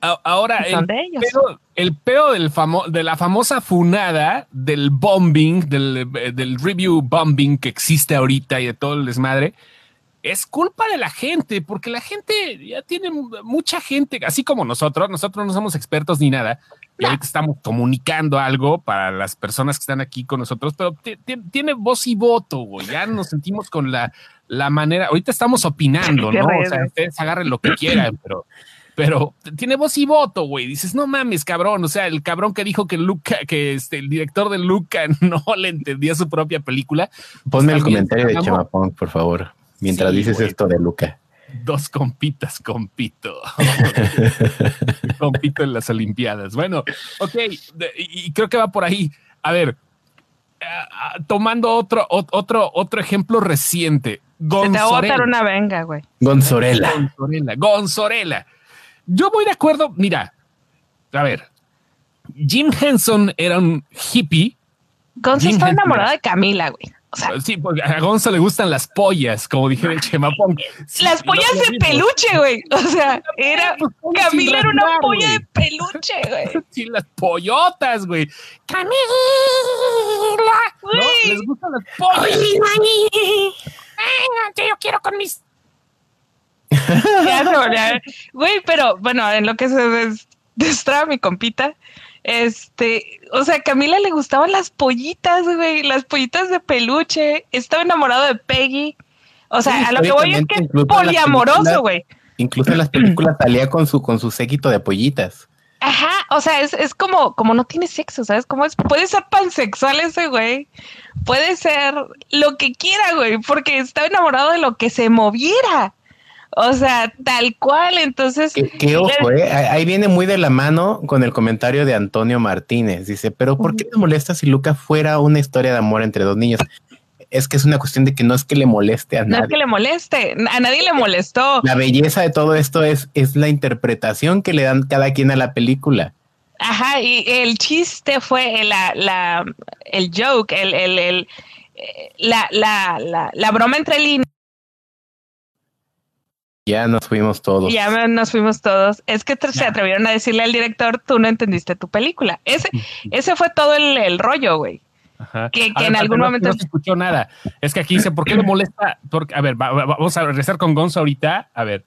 Ahora, el, pedo, el pedo del de la famosa funada del bombing, del, del review bombing que existe ahorita y de todo el desmadre, es culpa de la gente, porque la gente ya tiene mucha gente, así como nosotros, nosotros no somos expertos ni nada, y ahorita estamos comunicando algo para las personas que están aquí con nosotros, pero tiene voz y voto, güey. ya nos sentimos con la, la manera, ahorita estamos opinando, ¿no? O sea, ustedes agarren lo que quieran, pero pero tiene voz y voto, güey. Dices, no mames, cabrón. O sea, el cabrón que dijo que Luca, que este, el director de Luca no le entendía su propia película. Ponme el comentario de Chamapón, por favor mientras dices esto de Luca. Dos compitas, compito. compito en las Olimpiadas. Bueno, ok, y creo que va por ahí. A ver, eh, ah, tomando otro, otro, otro ejemplo reciente. Gonzorela. te va a una venga, güey. Gonzorela. Gonzorela. Gonzorela. Yo voy de acuerdo. Mira, a ver, Jim Henson era un hippie. Gonzo está enamorado de Camila, güey. Sí, porque a Gonzo le gustan las pollas, como dije el Chemapón. las pollas de peluche, güey. O sea, era Camila era una polla de peluche, güey. Sí, las pollotas, güey. Camila. ¿No? Les gustan las pollas. yo quiero con mis Güey, pero bueno, en lo que se destraba mi compita, este, o sea, a Camila le gustaban las pollitas, güey, las pollitas de peluche, estaba enamorado de Peggy. O sea, a lo que voy es que es poliamoroso, güey. Incluso en las películas salía con su, con su séquito de pollitas. Ajá, o sea, es, es como, como no tiene sexo, ¿sabes? Como es, puede ser pansexual ese güey, puede ser lo que quiera, güey, porque estaba enamorado de lo que se moviera. O sea, tal cual, entonces... Qué, ojo, ¿eh? Ahí viene muy de la mano con el comentario de Antonio Martínez. Dice, pero ¿por qué te molesta si Luca fuera una historia de amor entre dos niños? Es que es una cuestión de que no es que le moleste a nadie. No es que le moleste, a nadie le molestó. La belleza de todo esto es, es la interpretación que le dan cada quien a la película. Ajá, y el chiste fue la, la el joke, el, el, el la, la, la, la broma entre líneas ya nos fuimos todos. Ya nos fuimos todos. Es que se atrevieron a decirle al director, tú no entendiste tu película. Ese, ese fue todo el, rollo, güey. Que, en algún momento no se escuchó nada. Es que aquí dice, ¿por qué le molesta? Porque, a ver, vamos a regresar con Gonzo ahorita. A ver,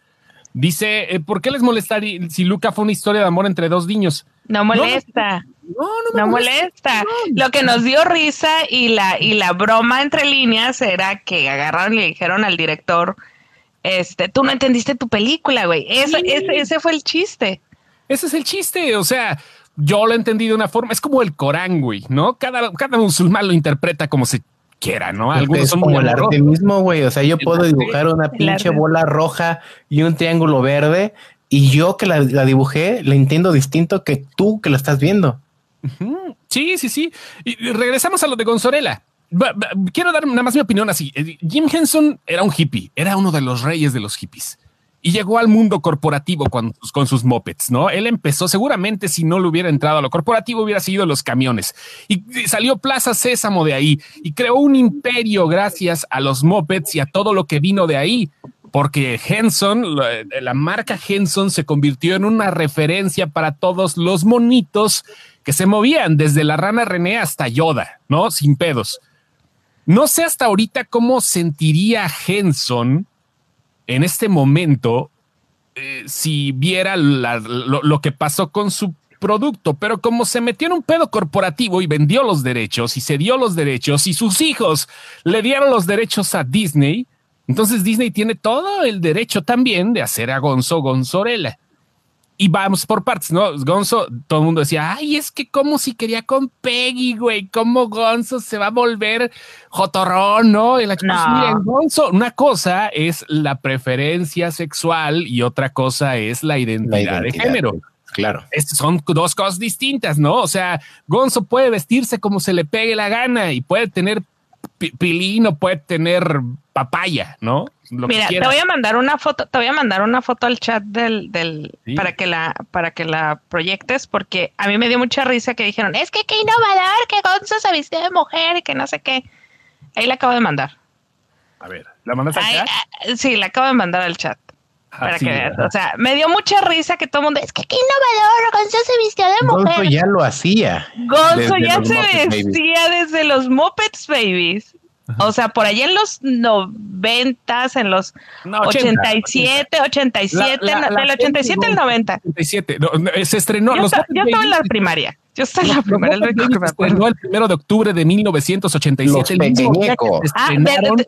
dice, eh, ¿por qué les molesta si Luca fue una historia de amor entre dos niños? No molesta. No, no, no molesta. Lo que nos dio risa y la, y la broma entre líneas era que agarraron y le dijeron al director, este, tú no entendiste tu película, güey. Ese, ese, fue el chiste. Ese es el chiste. O sea, yo lo entendí de una forma. Es como el Corán, güey, ¿no? Cada, cada musulmán lo interpreta como se quiera, ¿no? Algunos son como el arte mismo, güey. O sea, yo puedo dibujar una pinche bola roja y un triángulo verde y yo que la, dibujé la entiendo distinto que tú que la estás viendo. Sí, sí, sí. Y regresamos a lo de Gonzorela quiero dar nada más mi opinión así. Eh, Jim Henson era un hippie, era uno de los reyes de los hippies y llegó al mundo corporativo con, sus mopeds, ¿no? Él empezó, seguramente si no le hubiera entrado a lo corporativo hubiera sido los camiones y salió Plaza Sésamo de ahí y creó un imperio gracias a los mopeds y a todo lo que vino de ahí. Porque Henson, la marca Henson se convirtió en una referencia para todos los monitos que se movían desde la rana René hasta Yoda, ¿no? Sin pedos. No sé hasta ahorita cómo sentiría Henson en este momento eh, si viera lo, que pasó con su producto, pero como se metió en un pedo corporativo y vendió los derechos y se dio los derechos y sus hijos le dieron los derechos a Disney, entonces Disney tiene todo el derecho también de hacer a Gonzo Gonzorela y vamos por partes, ¿no? Gonzo, todo el mundo decía, ay, es que como si quería con Peggy, güey, cómo Gonzo se va a volver jotorrón, ¿no? Y la no. Gonzo, una cosa es la preferencia sexual y otra cosa es la identidad, de género. Claro. son dos cosas distintas, ¿no? O sea, Gonzo puede vestirse como se le pegue la gana y puede tener pilino, puede tener papaya, ¿no? Mira, te voy a mandar una foto, te voy a mandar una foto al chat del, del para que la, para que la proyectes, porque a mí me dio mucha risa que dijeron, es que qué innovador, que Gonzo se viste de mujer y que no sé qué. Ahí la acabo de mandar. A ver, ¿la mandas al chat? Ah, sí, la acabo de mandar al chat. Para que veas. O sea, me dio mucha risa que todo el mundo, es que qué innovador, Gonzo se vistió de mujer. Gonzo ya lo hacía. Gonzo ya se vestía desde los Muppets Babies. O sea, por allá en los noventas, en los 87, 87, del 87 al 90. 87, se estrenó. Yo, estaba en la primaria. Yo estaba en la primaria. se estrenó el primero de octubre de 1987. el mismo día que se ah,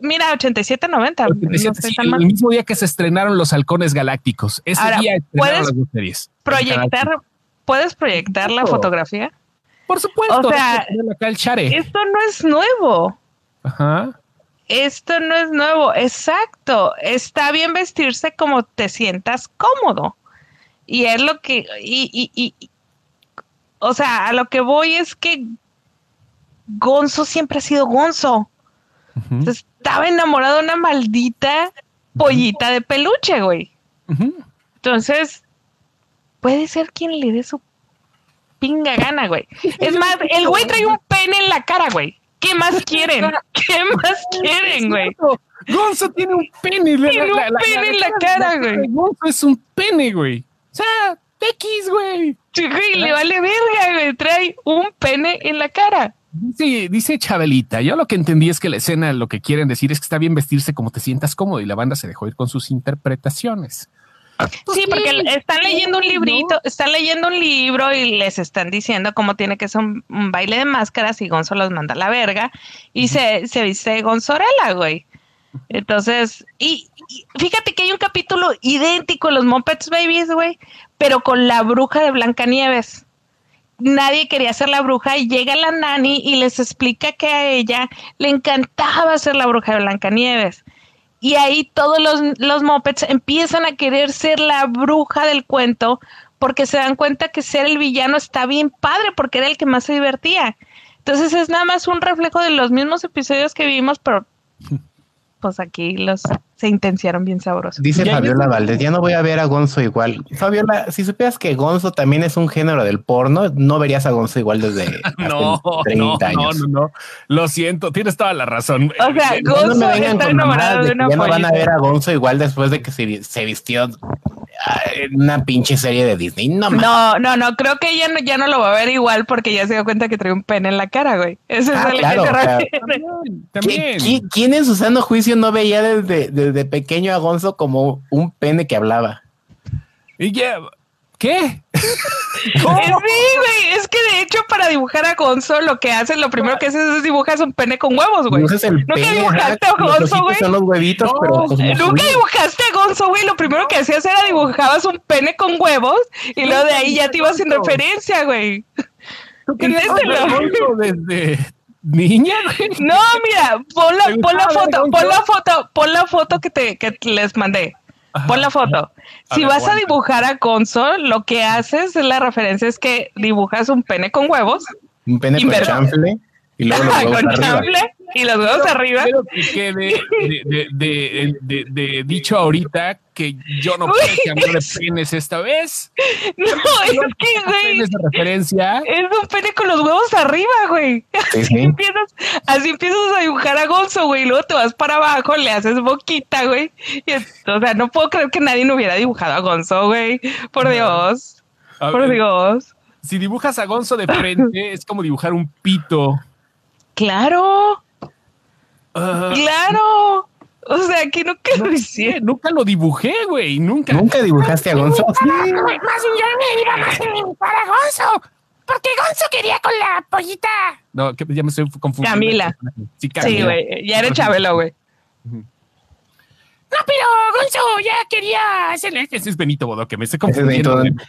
mira, 87, 90. el mismo día que se estrenaron los halcones galácticos. Ese día ¿puedes Proyectar, ¿Puedes proyectar la fotografía? Por supuesto. O sea, esto no es nuevo. Ajá. Esto no es nuevo, exacto. Está bien vestirse como te sientas cómodo. Y es lo que, y, y, y, o sea, a lo que voy es que Gonzo siempre ha sido Gonzo. Estaba enamorado de una maldita pollita de peluche, güey. Entonces, puede ser quien le dé su pinga gana, güey. Es más, el güey trae un pene en la cara, güey. ¿Qué más quieren? ¿Qué más quieren, güey? Gonzo tiene un pene. Tiene un pene en la cara, güey. Gonzo es un pene, güey. O sea, X, güey. Sí, güey, le vale verga, güey. Trae un pene en la cara. Sí, dice Chabelita. Yo lo que entendí es que la escena lo que quieren decir es que está bien vestirse como te sientas cómodo y la banda se dejó ir con sus interpretaciones. Sí, porque están leyendo un librito, están leyendo un libro y les están diciendo cómo tiene que ser un, baile de máscaras y Gonzo los manda a la verga y se, se viste Gonzorela, güey. Entonces, y, fíjate que hay un capítulo idéntico en los Muppets Babies, güey, pero con la bruja de Blancanieves. Nadie quería ser la bruja y llega la nani y les explica que a ella le encantaba ser la bruja de Blancanieves. Y ahí todos los, los Muppets empiezan a querer ser la bruja del cuento porque se dan cuenta que ser el villano está bien padre porque era el que más se divertía. Entonces es nada más un reflejo de los mismos episodios que vivimos, pero pues aquí los se intenciaron bien sabrosos. Dice Fabiola Valdés, ya no voy a ver a Gonzo igual. Fabiola, si supieras que Gonzo también es un género del porno, no verías a Gonzo igual desde no, 30 años. No, no, no, lo siento, tienes toda la razón. O sea, Gonzo está enamorado de, una Ya no van a ver a Gonzo igual después de que se, se vistió una pinche serie de Disney. No, no, no, no, creo que ella no, ya no lo va a ver igual porque ya se dio cuenta que trae un pene en la cara, güey. Eso es ah, el claro, también, ¿Quién, en su sano juicio no veía desde, desde pequeño a Gonzo como un pene que hablaba? Y ya, ¿Qué? Sí, güey. Es que de hecho, para dibujar a Gonzo, lo que haces, lo primero que haces es dibujar un pene con huevos, güey. Nunca dibujaste a Gonzo, güey. Son los huevitos, pero. Nunca dibujaste a Gonzo, güey. Lo primero que hacías era dibujabas un pene con huevos y luego de ahí ya te ibas sin referencia, güey. desde niña. No, mira, pon la, pon la foto, pon la foto, pon la foto que te que les mandé. Pon la foto. si vas a dibujar a Gonzo, lo que haces es la referencia es que dibujas un pene con huevos. Un pene con chanfle y luego los huevos arriba y los dedos arriba. que quede de, dicho ahorita que yo no puedo cambiar de penes esta vez. No, es que, güey. Esa referencia. Es un pene con los huevos arriba, güey. Así, empiezas, así empiezas a dibujar a Gonzo, güey. Y luego te vas para abajo, le haces boquita, güey. o sea, no puedo creer que nadie no hubiera dibujado a Gonzo, güey. Por Dios. Por Dios. Si dibujas a Gonzo de frente, es como dibujar un pito. Claro. Claro. O sea, que nunca lo hice. Nunca lo dibujé, güey. Nunca. ¿Nunca dibujaste a Gonzo? Sí. Más yo me iba más para Gonzo. Porque Gonzo quería con la pollita. No, ya me estoy confundiendo. Camila. Sí, Camila. Sí, güey. Ya era Chabelo, güey. No, pero Gonzo ya quería hacerle. Ese es Benito Bodo, que me estoy confundiendo. Benito,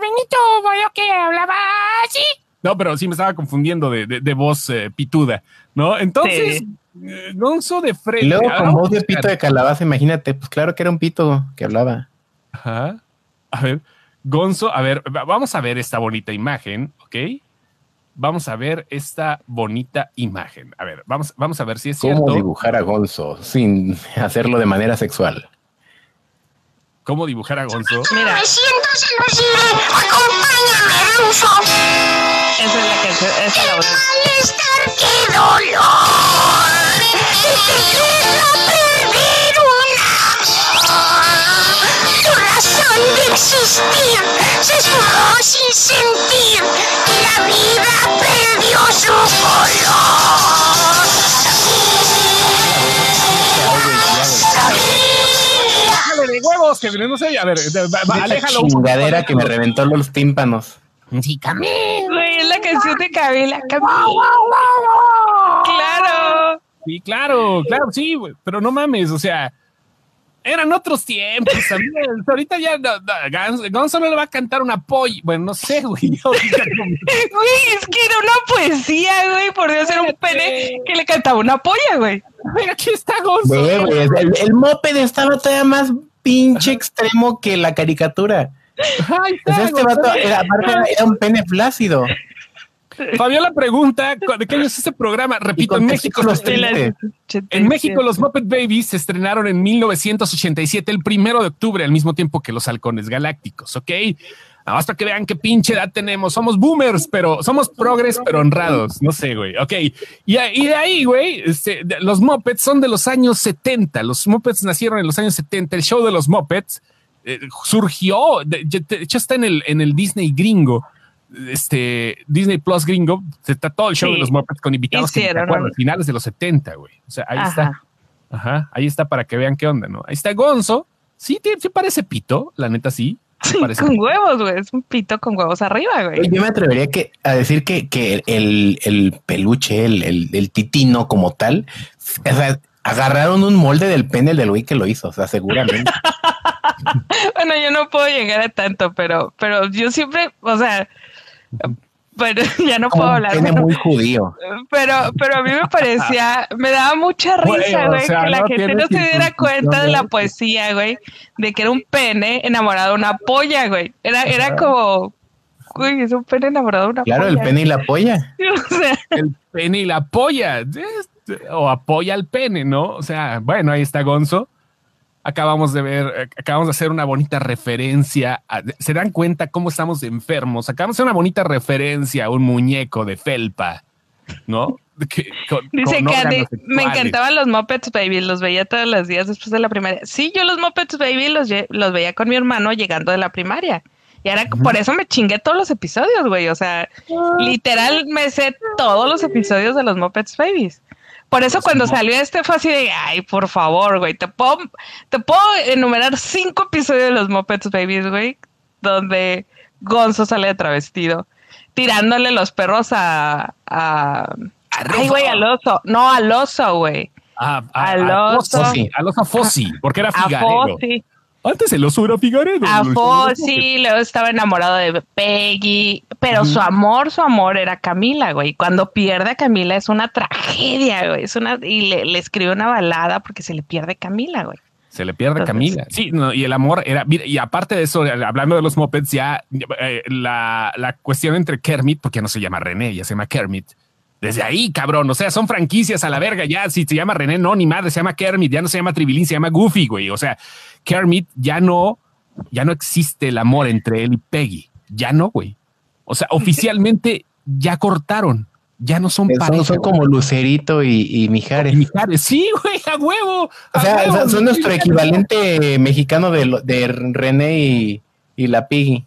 Benito Bodo que hablaba así. No, pero sí me estaba confundiendo de, de, voz eh, pituda, ¿no? Entonces, eh, Gonzo de frente. Y luego con voz de pito de calabaza, imagínate, pues claro que era un pito que hablaba. Ajá. A ver, Gonzo, a ver, vamos a ver esta bonita imagen, ¿ok? Vamos a ver esta bonita imagen. A ver, vamos, vamos a ver si es cierto. ¿Cómo dibujar a Gonzo sin hacerlo de manera sexual? cómo dibujar a Gonzo. Mira. Me siento seducido. Acompáñame, Gonzo. Esa es la canción. Esa es la otra. malestar, qué dolor. Te perder un amor. Tu razón de existir se esfumó sin sentir. Y la vida perdió su color. de huevos, que no sé, a ver, aléjalo. Chingadera que me reventó los tímpanos. Sí. Güey, canción de Camila. Camila. Claro. Sí, claro, claro, sí, güey. Pero no mames, o sea, eran otros tiempos también. Ahorita ya Gonzo no le va a cantar una polla. Bueno, no sé, güey. güey, es que era una poesía, güey. Por Dios, era un pene que le cantaba una polla, güey. Aquí está Gonzo. Güey, el, el moped estaba todavía más pinche extremo que la caricatura. Ay, pues este vato era, era un pene flácido. Fabiola pregunta, ¿de qué año es este programa? Repito, en México, los, en México los Muppet Babies se estrenaron en 1987, el primero de octubre, al mismo tiempo que los halcones galácticos, ¿ok? Nada más para que vean qué pinche edad tenemos. Somos boomers, pero somos progres, pero honrados. No sé, güey. Ok. Y, de ahí, güey, este, los Muppets son de los años 70. Los Muppets nacieron en los años 70. El show de los Muppets eh, surgió, de, hecho está en el, en el Disney gringo este Disney Plus gringo, está todo el show de los Muppets con invitados que a finales de los 70, güey. O sea, ahí está. Ajá, ahí está para que vean qué onda, ¿no? Ahí está Gonzo. Sí, sí parece pito, la neta sí. Sí, con huevos, güey. Es un pito con huevos arriba, güey. Yo me atrevería que, a decir que, que el, el, peluche, el, el, titino como tal, o sea, agarraron un molde del pene del güey que lo hizo, o sea, seguramente. bueno, yo no puedo llegar a tanto, pero, pero yo siempre, o sea, pero ya no puedo hablar. Tiene muy judío. Pero, pero a mí me parecía, me daba mucha risa, güey, que la gente no se diera cuenta de la poesía, güey, de que era un pene enamorado de una polla, güey. Era, era como, güey, es un pene enamorado de una polla. Claro, el pene y la polla. el pene y la polla. O apoya al pene, ¿no? O sea, bueno, ahí está Gonzo acabamos de ver, eh, acabamos de hacer una bonita referencia. ¿Se dan cuenta cómo estamos enfermos? Acabamos de hacer una bonita referencia a un muñeco de felpa, ¿no? Dice que me encantaban los Muppets Baby, los veía todos los días después de la primaria. Sí, yo los Muppets Baby los, los veía con mi hermano llegando de la primaria. Y ahora por eso me chingué todos los episodios, güey. O sea, literal me sé todos los episodios de los Muppets Babies. Por eso cuando salió este fue así de, ay, por favor, güey, te puedo, te puedo enumerar cinco episodios de los Muppets Babies, güey, donde Gonzo sale de travestido, tirándole los perros a... a ay, güey, al oso. No, al oso, güey. Al oso. Al oso Fossi, porque era Figarero. Antes el oso era Figaredo. A Fossi, luego estaba enamorado de Peggy, pero su amor, su amor era Camila, güey. Cuando pierde a Camila es una tragedia, güey. Es una, y le, escribe una balada porque se le pierde Camila, güey. Se le pierde Camila. Sí, y el amor era. y aparte de eso, hablando de los mopeds, ya eh, la, la, cuestión entre Kermit, porque no se llama René, ya se llama Kermit. Desde ahí, cabrón. O sea, son franquicias a la verga. Ya, si se llama René, no, ni madre, se llama Kermit, ya no se llama Tribilín, se llama Goofy, güey. O sea, Kermit ya no, ya no existe el amor entre él y Peggy. Ya no, güey. O sea, oficialmente ya cortaron. Ya no son pareja. Son, como Lucerito y, Mijares. Mijares, sí, güey, a huevo. o sea, son nuestro equivalente mexicano de, de René y, y la Piggy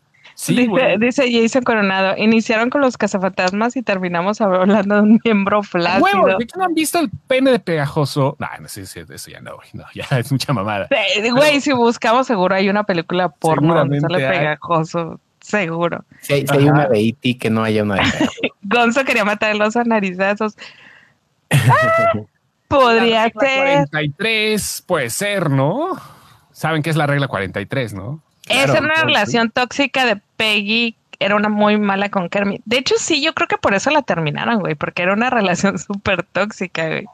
dice, Jason Coronado, iniciaron con los cazafantasmas y terminamos hablando de un miembro flácido. Huevo, no han visto el pene de pegajoso? No, no sé, si eso ya no, no, ya es mucha mamada. Güey, si buscamos seguro hay una película porno donde sale pegajoso. Seguro. Si hay, una de E.T. que no haya una de Gonzo quería matar los narizazos. podría ser. 43, puede ser, ¿no? Saben qué es la regla 43, ¿no? es una relación tóxica de Peggy era una muy mala con Kermit. De hecho, sí, yo creo que por eso la terminaron, güey, porque era una relación súper tóxica, güey.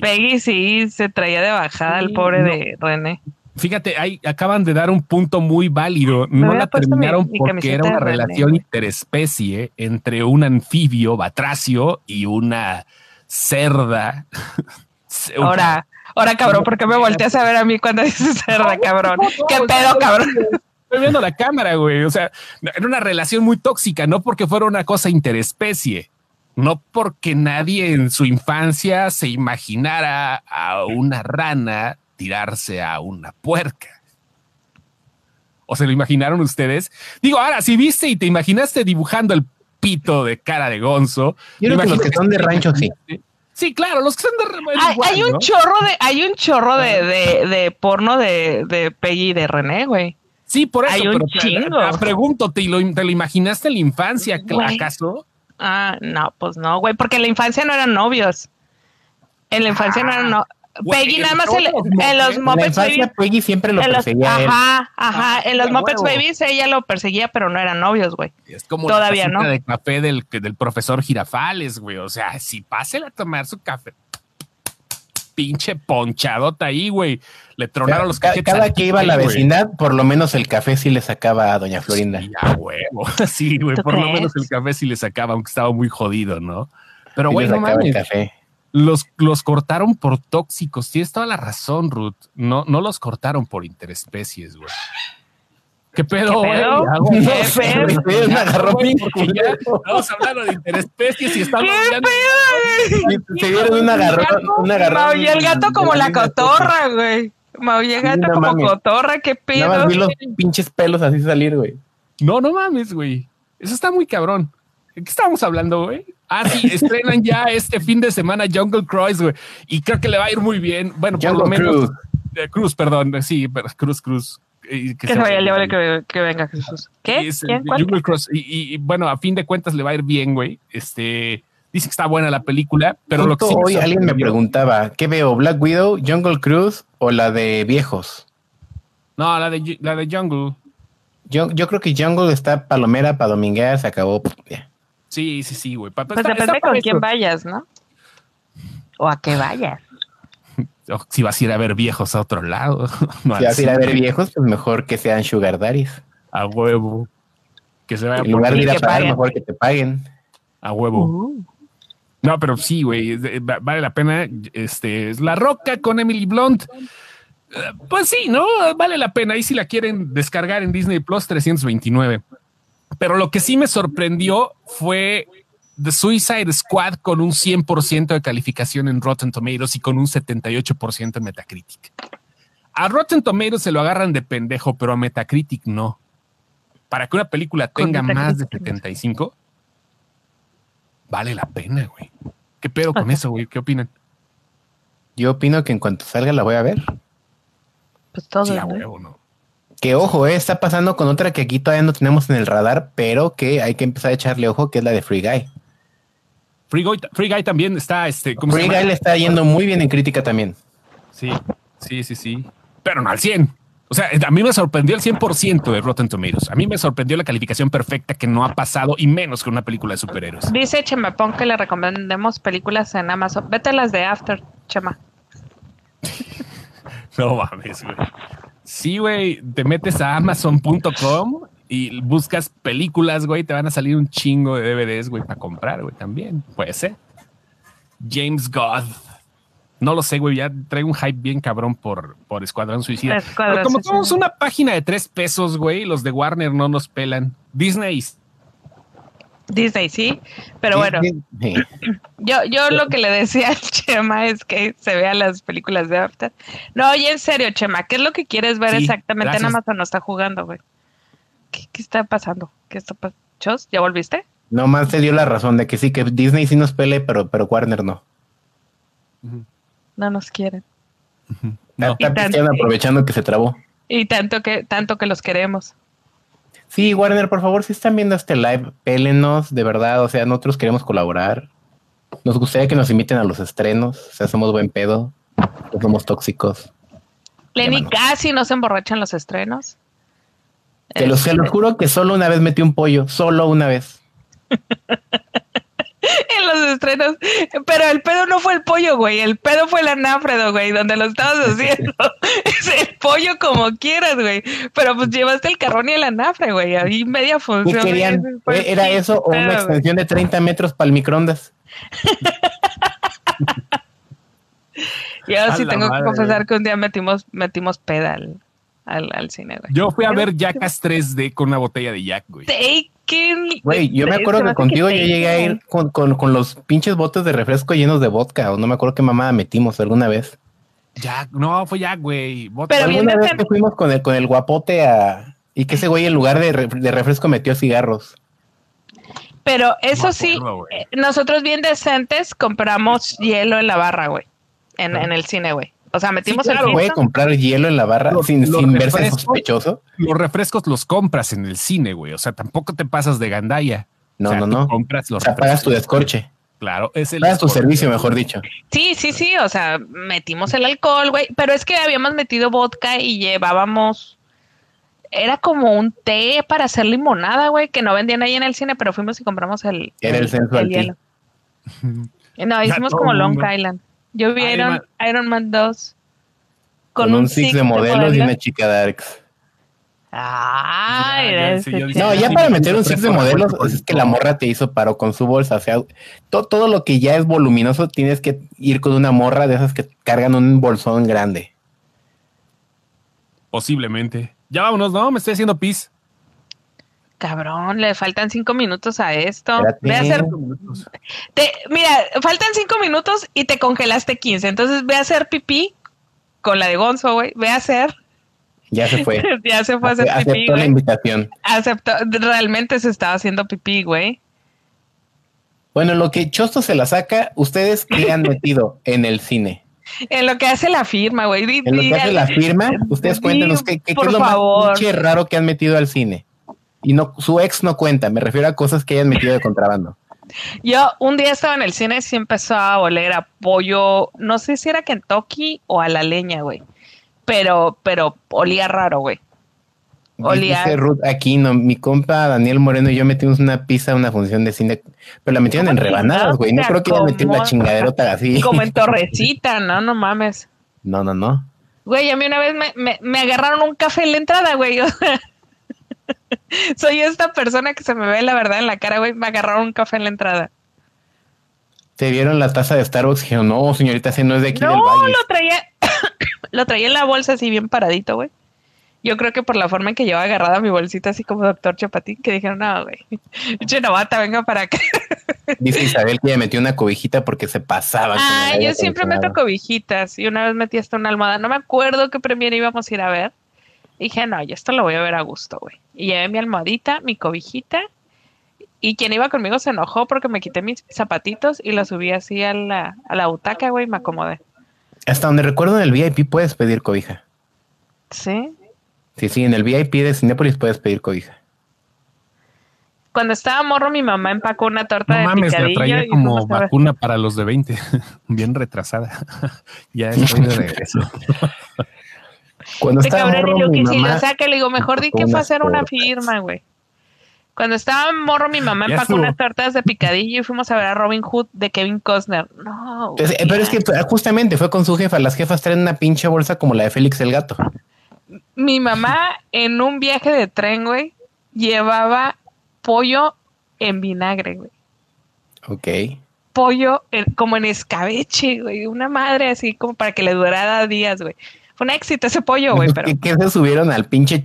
Peggy sí se traía de bajada al pobre de René. Fíjate, ahí acaban de dar un punto muy válido. No la terminaron porque era una relación interespecie entre un anfibio batracio y una cerda. Ahora, ahora cabrón, ¿por qué me volteas a ver a mí cuando dices cerda, cabrón? ¿Qué pedo, cabrón? Estoy viendo la cámara, güey. O sea, era una relación muy tóxica, no porque fuera una cosa interespecie, no porque nadie en su infancia se imaginara a una rana tirarse a una puerca. ¿O se lo imaginaron ustedes? Digo, ahora, si viste y te imaginaste dibujando el pito de cara de gonzo. Yo creo que los que son de rancho, sí. Sí, claro, los que son de hay, un chorro de, hay un chorro de, de, de porno de, de Peggy y de René, güey. Sí, por eso. Hay un chingo. Te, pregunto, ¿te lo, ¿te lo imaginaste en la infancia, acaso? Ah, no, pues no, güey, porque en la infancia no eran novios. En la infancia no eran novios. Peggy nada más en, los Muppets Babies. Peggy siempre lo perseguía. Ajá, ajá. En los Muppets Babies ella lo perseguía, pero no eran novios, güey. Es como Todavía la no. de café del, del profesor Girafales, güey. O sea, si pásela a tomar su café. Pinche ponchadota ahí, güey. Le tronaron los cachetes. Cada que iba a la vecindad, por lo menos el café sí le sacaba a Doña Florinda. Sí, huevo. Sí, güey. Por lo menos el café sí le sacaba, aunque estaba muy jodido, ¿no? Pero, güey, no mames. café los, los cortaron por tóxicos. Tienes toda la razón, Ruth. No, no los cortaron por interespecies, güey. ¿Qué pedo, güey? Estamos hablando de interespecies y estamos ¿Qué pedo, Se dieron un agarrón. Un agarrón Maullé el gato como la cotorra, güey. Maullé el gato como cotorra, qué pedo. Nada más vi los pinches pelos así salir, güey. No, no mames, güey. Eso está muy cabrón. ¿De qué estábamos hablando, güey? Ah, sí, estrenan ya este fin de semana Jungle Cruise, güey. Y creo que le va a ir muy bien. Bueno, por lo menos. Cruz. Eh, Cruz, perdón. Sí, Cruz, Cruz. que, se vaya, le que, que, venga Jesús. ¿Qué? Jungle Cruise. Y, bueno, a fin de cuentas le va a ir bien, güey. Este. Dice que está buena la película, pero lo que sí hoy alguien me preguntaba, ¿qué veo? ¿Black Widow, Jungle Cruise o la de viejos? No, la de, la de Jungle. Yo, yo creo que Jungle está palomera para dominguear, se acabó. Sí, sí, sí, güey. Pues depende con quién vayas, ¿no? O a qué vayas. si vas a ir a ver viejos a otro lado. si vas a ir a ver viejos, pues mejor que sean sugar daddies. A huevo. Que se vaya en lugar de ir a pagar, mejor que te paguen. A huevo. Uh. No, pero sí, güey, vale la pena. Este es La Roca con Emily Blunt. Eh, pues sí, ¿no? Vale la pena. Ahí si la quieren descargar en Disney Plus 329. Pero lo que sí me sorprendió fue The Suicide Squad con un 100% de calificación en Rotten Tomatoes y con un 78% en Metacritic. A Rotten Tomatoes se lo agarran de pendejo, pero a Metacritic no. Para que una película tenga más de 75, vale la pena, güey. ¿Qué pedo con eso, güey? ¿Qué opinan? Yo opino que en cuanto salga la voy a ver. Pues todo. Sí, ¿no? Que ojo, eh, está pasando con otra que aquí todavía no tenemos en el radar, pero que hay que empezar a echarle ojo, que es la de Free Guy. Free Guy, Free Guy también está, este, Free Guy le está yendo muy bien en crítica también. Sí, sí, sí, sí. Pero no al 100. O sea, a mí me sorprendió el 100% de Rotten Tomatoes. A mí me sorprendió la calificación perfecta que no ha pasado y menos que una película de superhéroes. Dice Chemapón que le recomendemos películas en Amazon. Vete las de After, Chema. no mames, güey. Sí, güey, te metes a amazon.com y buscas películas, güey, te van a salir un chingo de DVDs, güey, para comprar, güey, también. Puede ser. James God. No lo sé, güey, ya traigo un hype bien cabrón por, por Escuadrón Suicida. Pero como somos una página de tres pesos, güey, los de Warner no nos pelan. Disney. Disney, sí, pero bueno. Yo, yo lo que le decía al Chema es que se vean las películas de After. No, oye, en serio, Chema, ¿qué es lo que quieres ver exactamente en Amazon? No está jugando, güey. ¿Qué, está pasando? ¿Qué está pasando? ¿Chos? ¿Ya volviste? No más se dio la razón de que sí, que Disney sí nos pele, pero, pero Warner no no nos quieren. Están aprovechando que se trabó. Y tanto que, tanto que los queremos. Sí, Warner, por favor, si están viendo este live, pélenos, de verdad, o sea, nosotros queremos colaborar. Nos gustaría que nos inviten a los estrenos, o sea, somos buen pedo, no somos tóxicos. Lenny casi no se emborrachan los estrenos. Te lo, se lo juro que solo una vez metí un pollo, solo una vez. en los estrenos. Pero el pedo no fue el pollo, güey. El pedo fue el anáfredo, güey, donde lo estabas haciendo. es el pollo como quieras, güey. Pero pues llevaste el carrón y el anafre, güey. Ahí media función. ¿E-, ¿Era eso o una extensión de 30 metros para el microondas? Yo sí tengo que confesar que un día metimos, metimos pedal al, al cine, güey. Yo fui a ver Jackass 3D con una botella de Jack, güey. Güey, yo me acuerdo que contigo yo llegué a ir con, con, los pinches botes de refresco llenos de vodka, o no me acuerdo qué mamada metimos alguna vez. Jack, no, fue Jack, güey. Pero alguna vez que fuimos con el, con el guapote a... Y que ese güey en lugar de, refresco metió cigarros. Pero eso sí, eh, nosotros bien decentes compramos hielo en la barra, güey. En, en el cine, güey. O sea, metimos el güey comprar hielo en la barra sin, sin verse sospechoso. Los refrescos los compras en el cine, güey. O sea, tampoco te pasas de gandalla. No, no, no. Compras los o sea, pagas tu descorche. Claro, es el. Pagas tu servicio, mejor dicho. Sí, sí, sí. O sea, metimos el alcohol, güey. Pero es que habíamos metido vodka y llevábamos. Era como un té para hacer limonada, güey, que no vendían ahí en el cine, pero fuimos y compramos el. Era el, el, hielo. No, hicimos como Long Island. Yo vi Iron, Iron, Man 2 con, un six de modelos y una chica Darks. Ay, no, ya para meter un six de modelos es que la morra te hizo paro con su bolsa. O sea, todo, lo que ya es voluminoso tienes que ir con una morra de esas que cargan un bolsón grande. Posiblemente. Ya vámonos, ¿no? Me estoy haciendo pis. Cabrón, le faltan cinco minutos a esto. Ve a hacer. Te, mira, faltan cinco minutos y te congelaste 15. Entonces ve a hacer pipí con la de Gonzo, güey. Ve a hacer. Ya se fue. ya se fue a hacer Ace- pipí, Aceptó la güey. invitación. Aceptó, realmente se estaba haciendo pipí, güey. Bueno, lo que Chosto se la saca, ¿ustedes qué han metido en el cine? En lo que hace la firma, güey. En lo que hace la firma, ustedes di, cuéntenos qué, qué- qué por es lo favor. más pinche raro que han metido al cine. Y no, su ex no cuenta, me refiero a cosas que hayan metido de contrabando. Yo un día estaba en el cine y sí empezó a oler a pollo, no sé si era Kentucky o a la leña, güey. Pero, pero olía raro, güey. Olía- Dice Ruth Aquino, mi compa Daniel Moreno y yo metimos una pizza a una función de cine, pero la metieron en ¿Cómo rebanadas, güey. No creo que hayan metido la acomoda? chingaderota así. Como en Torrecita, no, no mames. No, no, no. Güey, a mí una vez me, me, me agarraron un café en la entrada, güey. Soy esta persona que se me ve la verdad en la cara, güey. Me agarraron un café en la entrada. Te vieron la taza de Starbucks y dijeron, no, señorita, ese no es de aquí del No, valle. lo traía, lo traía en la bolsa así bien paradito, güey. Yo creo que por la forma en que llevaba agarrada mi bolsita así como doctor Chapatín, que dijeron, no, güey, pinche novata, venga para acá. Dice Isabel que ella metió una cobijita porque se pasaba. Ah, yo siempre meto cobijitas y una vez metí hasta una almohada. No me acuerdo qué premier íbamos a ir a ver. Dije, no, yo esto lo voy a ver a gusto, güey. Y llevé mi almohadita, mi cobijita. Y quien iba conmigo se enojó porque me quité mis zapatitos y los subí así a la, a la butaca, güey, y me acomodé. Hasta donde recuerdo en el VIP puedes pedir cobija. ¿Sí? Sí, sí, en el VIP de Cinépolis puedes pedir cobija. Cuando estaba morro, mi mamá empacó una torta No de mames, la picadillo. traía y como vacuna para los de 20. Bien retrasada. ya estoy de regreso. Cuando Este estaba cabrón, y morro, yo mi que si mamá lo saca, le digo, mejor di que empacó fue a unas hacer una tortas. firma, güey. Cuando estaba morro, mi mamá Ya empacó estuvo. unas tortas de picadillo y fuimos a ver a Robin Hood de Kevin Costner. No, eh, pero es que justamente fue con su jefa. Las jefas traen una pinche bolsa como la de Félix el gato. mi mamá en un viaje de tren, güey, llevaba pollo en vinagre, güey. Ok. Pollo en- como en escabeche, güey. Una madre así como para que le durara días, güey. Fue un éxito ese pollo, güey, pero... ¿Qué, qué se subieron al pinche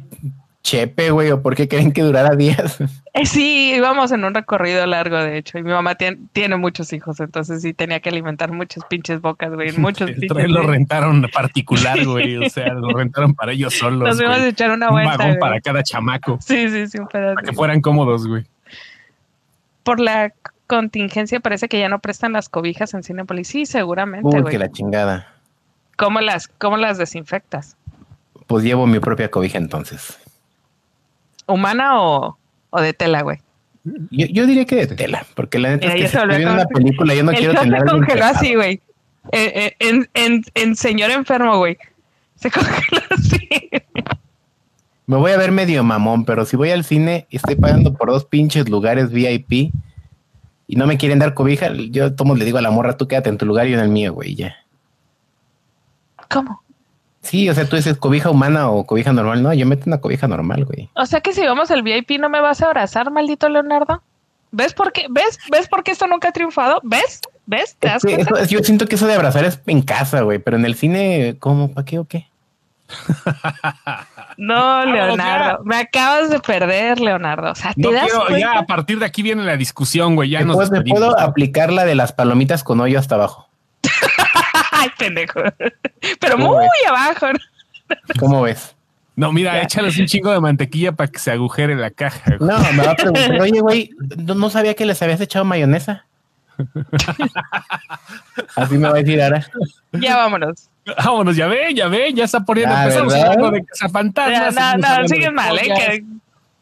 chepe, güey? ¿O por qué creen que durara días? Eh, sí, íbamos en un recorrido largo, de hecho. Y mi mamá tiene, tiene muchos hijos, entonces sí tenía que alimentar muchas pinches bocas, güey. Muchos El pinches. lo rentaron particular, güey. O sea, lo rentaron para ellos solos. Nos güey. a echar una Un vuelta. vagón güey. para cada chamaco. Sí, sí, sí, un pedazo. Para que fueran cómodos, güey. Por la contingencia parece que ya no prestan las cobijas en Cinepolis. Sí, seguramente, Uy, güey. que la chingada. ¿Cómo las, ¿Cómo las desinfectas? Pues llevo mi propia cobija entonces. ¿Humana o, o de tela, güey? Yo, yo diría que de tela, porque la neta Mira, es que se viendo una película yo no el quiero tener se congeló así, güey. Eh, eh, en, en, en señor enfermo, güey. Se congeló así. Me voy a ver medio mamón, pero si voy al cine y estoy pagando por dos pinches lugares VIP y no me quieren dar cobija, yo tomo le digo a la morra, tú quédate en tu lugar y yo en el mío, güey, ya. ¿Cómo? Sí, o sea, tú dices cobija humana o cobija normal. No, yo meto una cobija normal, güey. O sea que si vamos al VIP no me vas a abrazar, maldito Leonardo. ¿Ves por qué? ¿Ves? ¿Ves por qué esto nunca ha triunfado? ¿Ves? ¿Ves? ¿Te das Es que cuenta? eso- yo siento que eso de abrazar es en casa, güey, pero en el cine, ¿cómo? ¿Para qué o qué? No, Leonardo. Me acabas de perder, Leonardo. O sea, ¿te No das quiero, cuenta? ya a partir de aquí viene la discusión, güey. Ya Te nos puedo, te despedimos. puedo aplicar la de las palomitas con hoyo hasta abajo. Ay, pendejo. Pero ¿Cómo muy ves? abajo. ¿no? ¿Cómo ves? No, mira, échales un chingo de mantequilla para que se agujere la caja. güey. No, me va a preguntar, oye, güey, no, sabía que les habías echado mayonesa. Así me va a decir ahora. Ya vámonos. Vámonos, ya ven, ya ven, ya está poniendo. Empezamos ¿verdad? hablando de Ya, cazafantasmas. no, no, de mal, ¿eh? Que-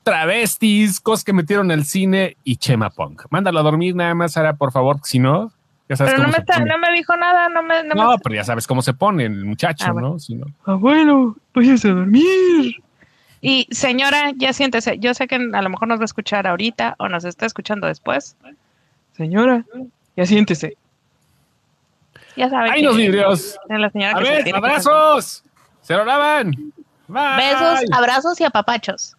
Travestis, cosas que metieron al cine y Chema Punk. Mándalo a dormir nada más, Sara, por favor, si no, ya sabes Pero no me, está- no me dijo nada, no me... No, No, me... pero ya sabes cómo se pone el muchacho, Ah, bueno. ¿no? Si no. Abuelo, váyase a dormir. Y señora, ya siéntese. Yo sé que a lo mejor nos va a escuchar ahorita o nos está escuchando después. Señora, ya siéntese. Ya sabe ¡Ay, los vidrios! es la señora A que se ver, abrazos. Se lo lavan. Bye. Besos, abrazos y apapachos.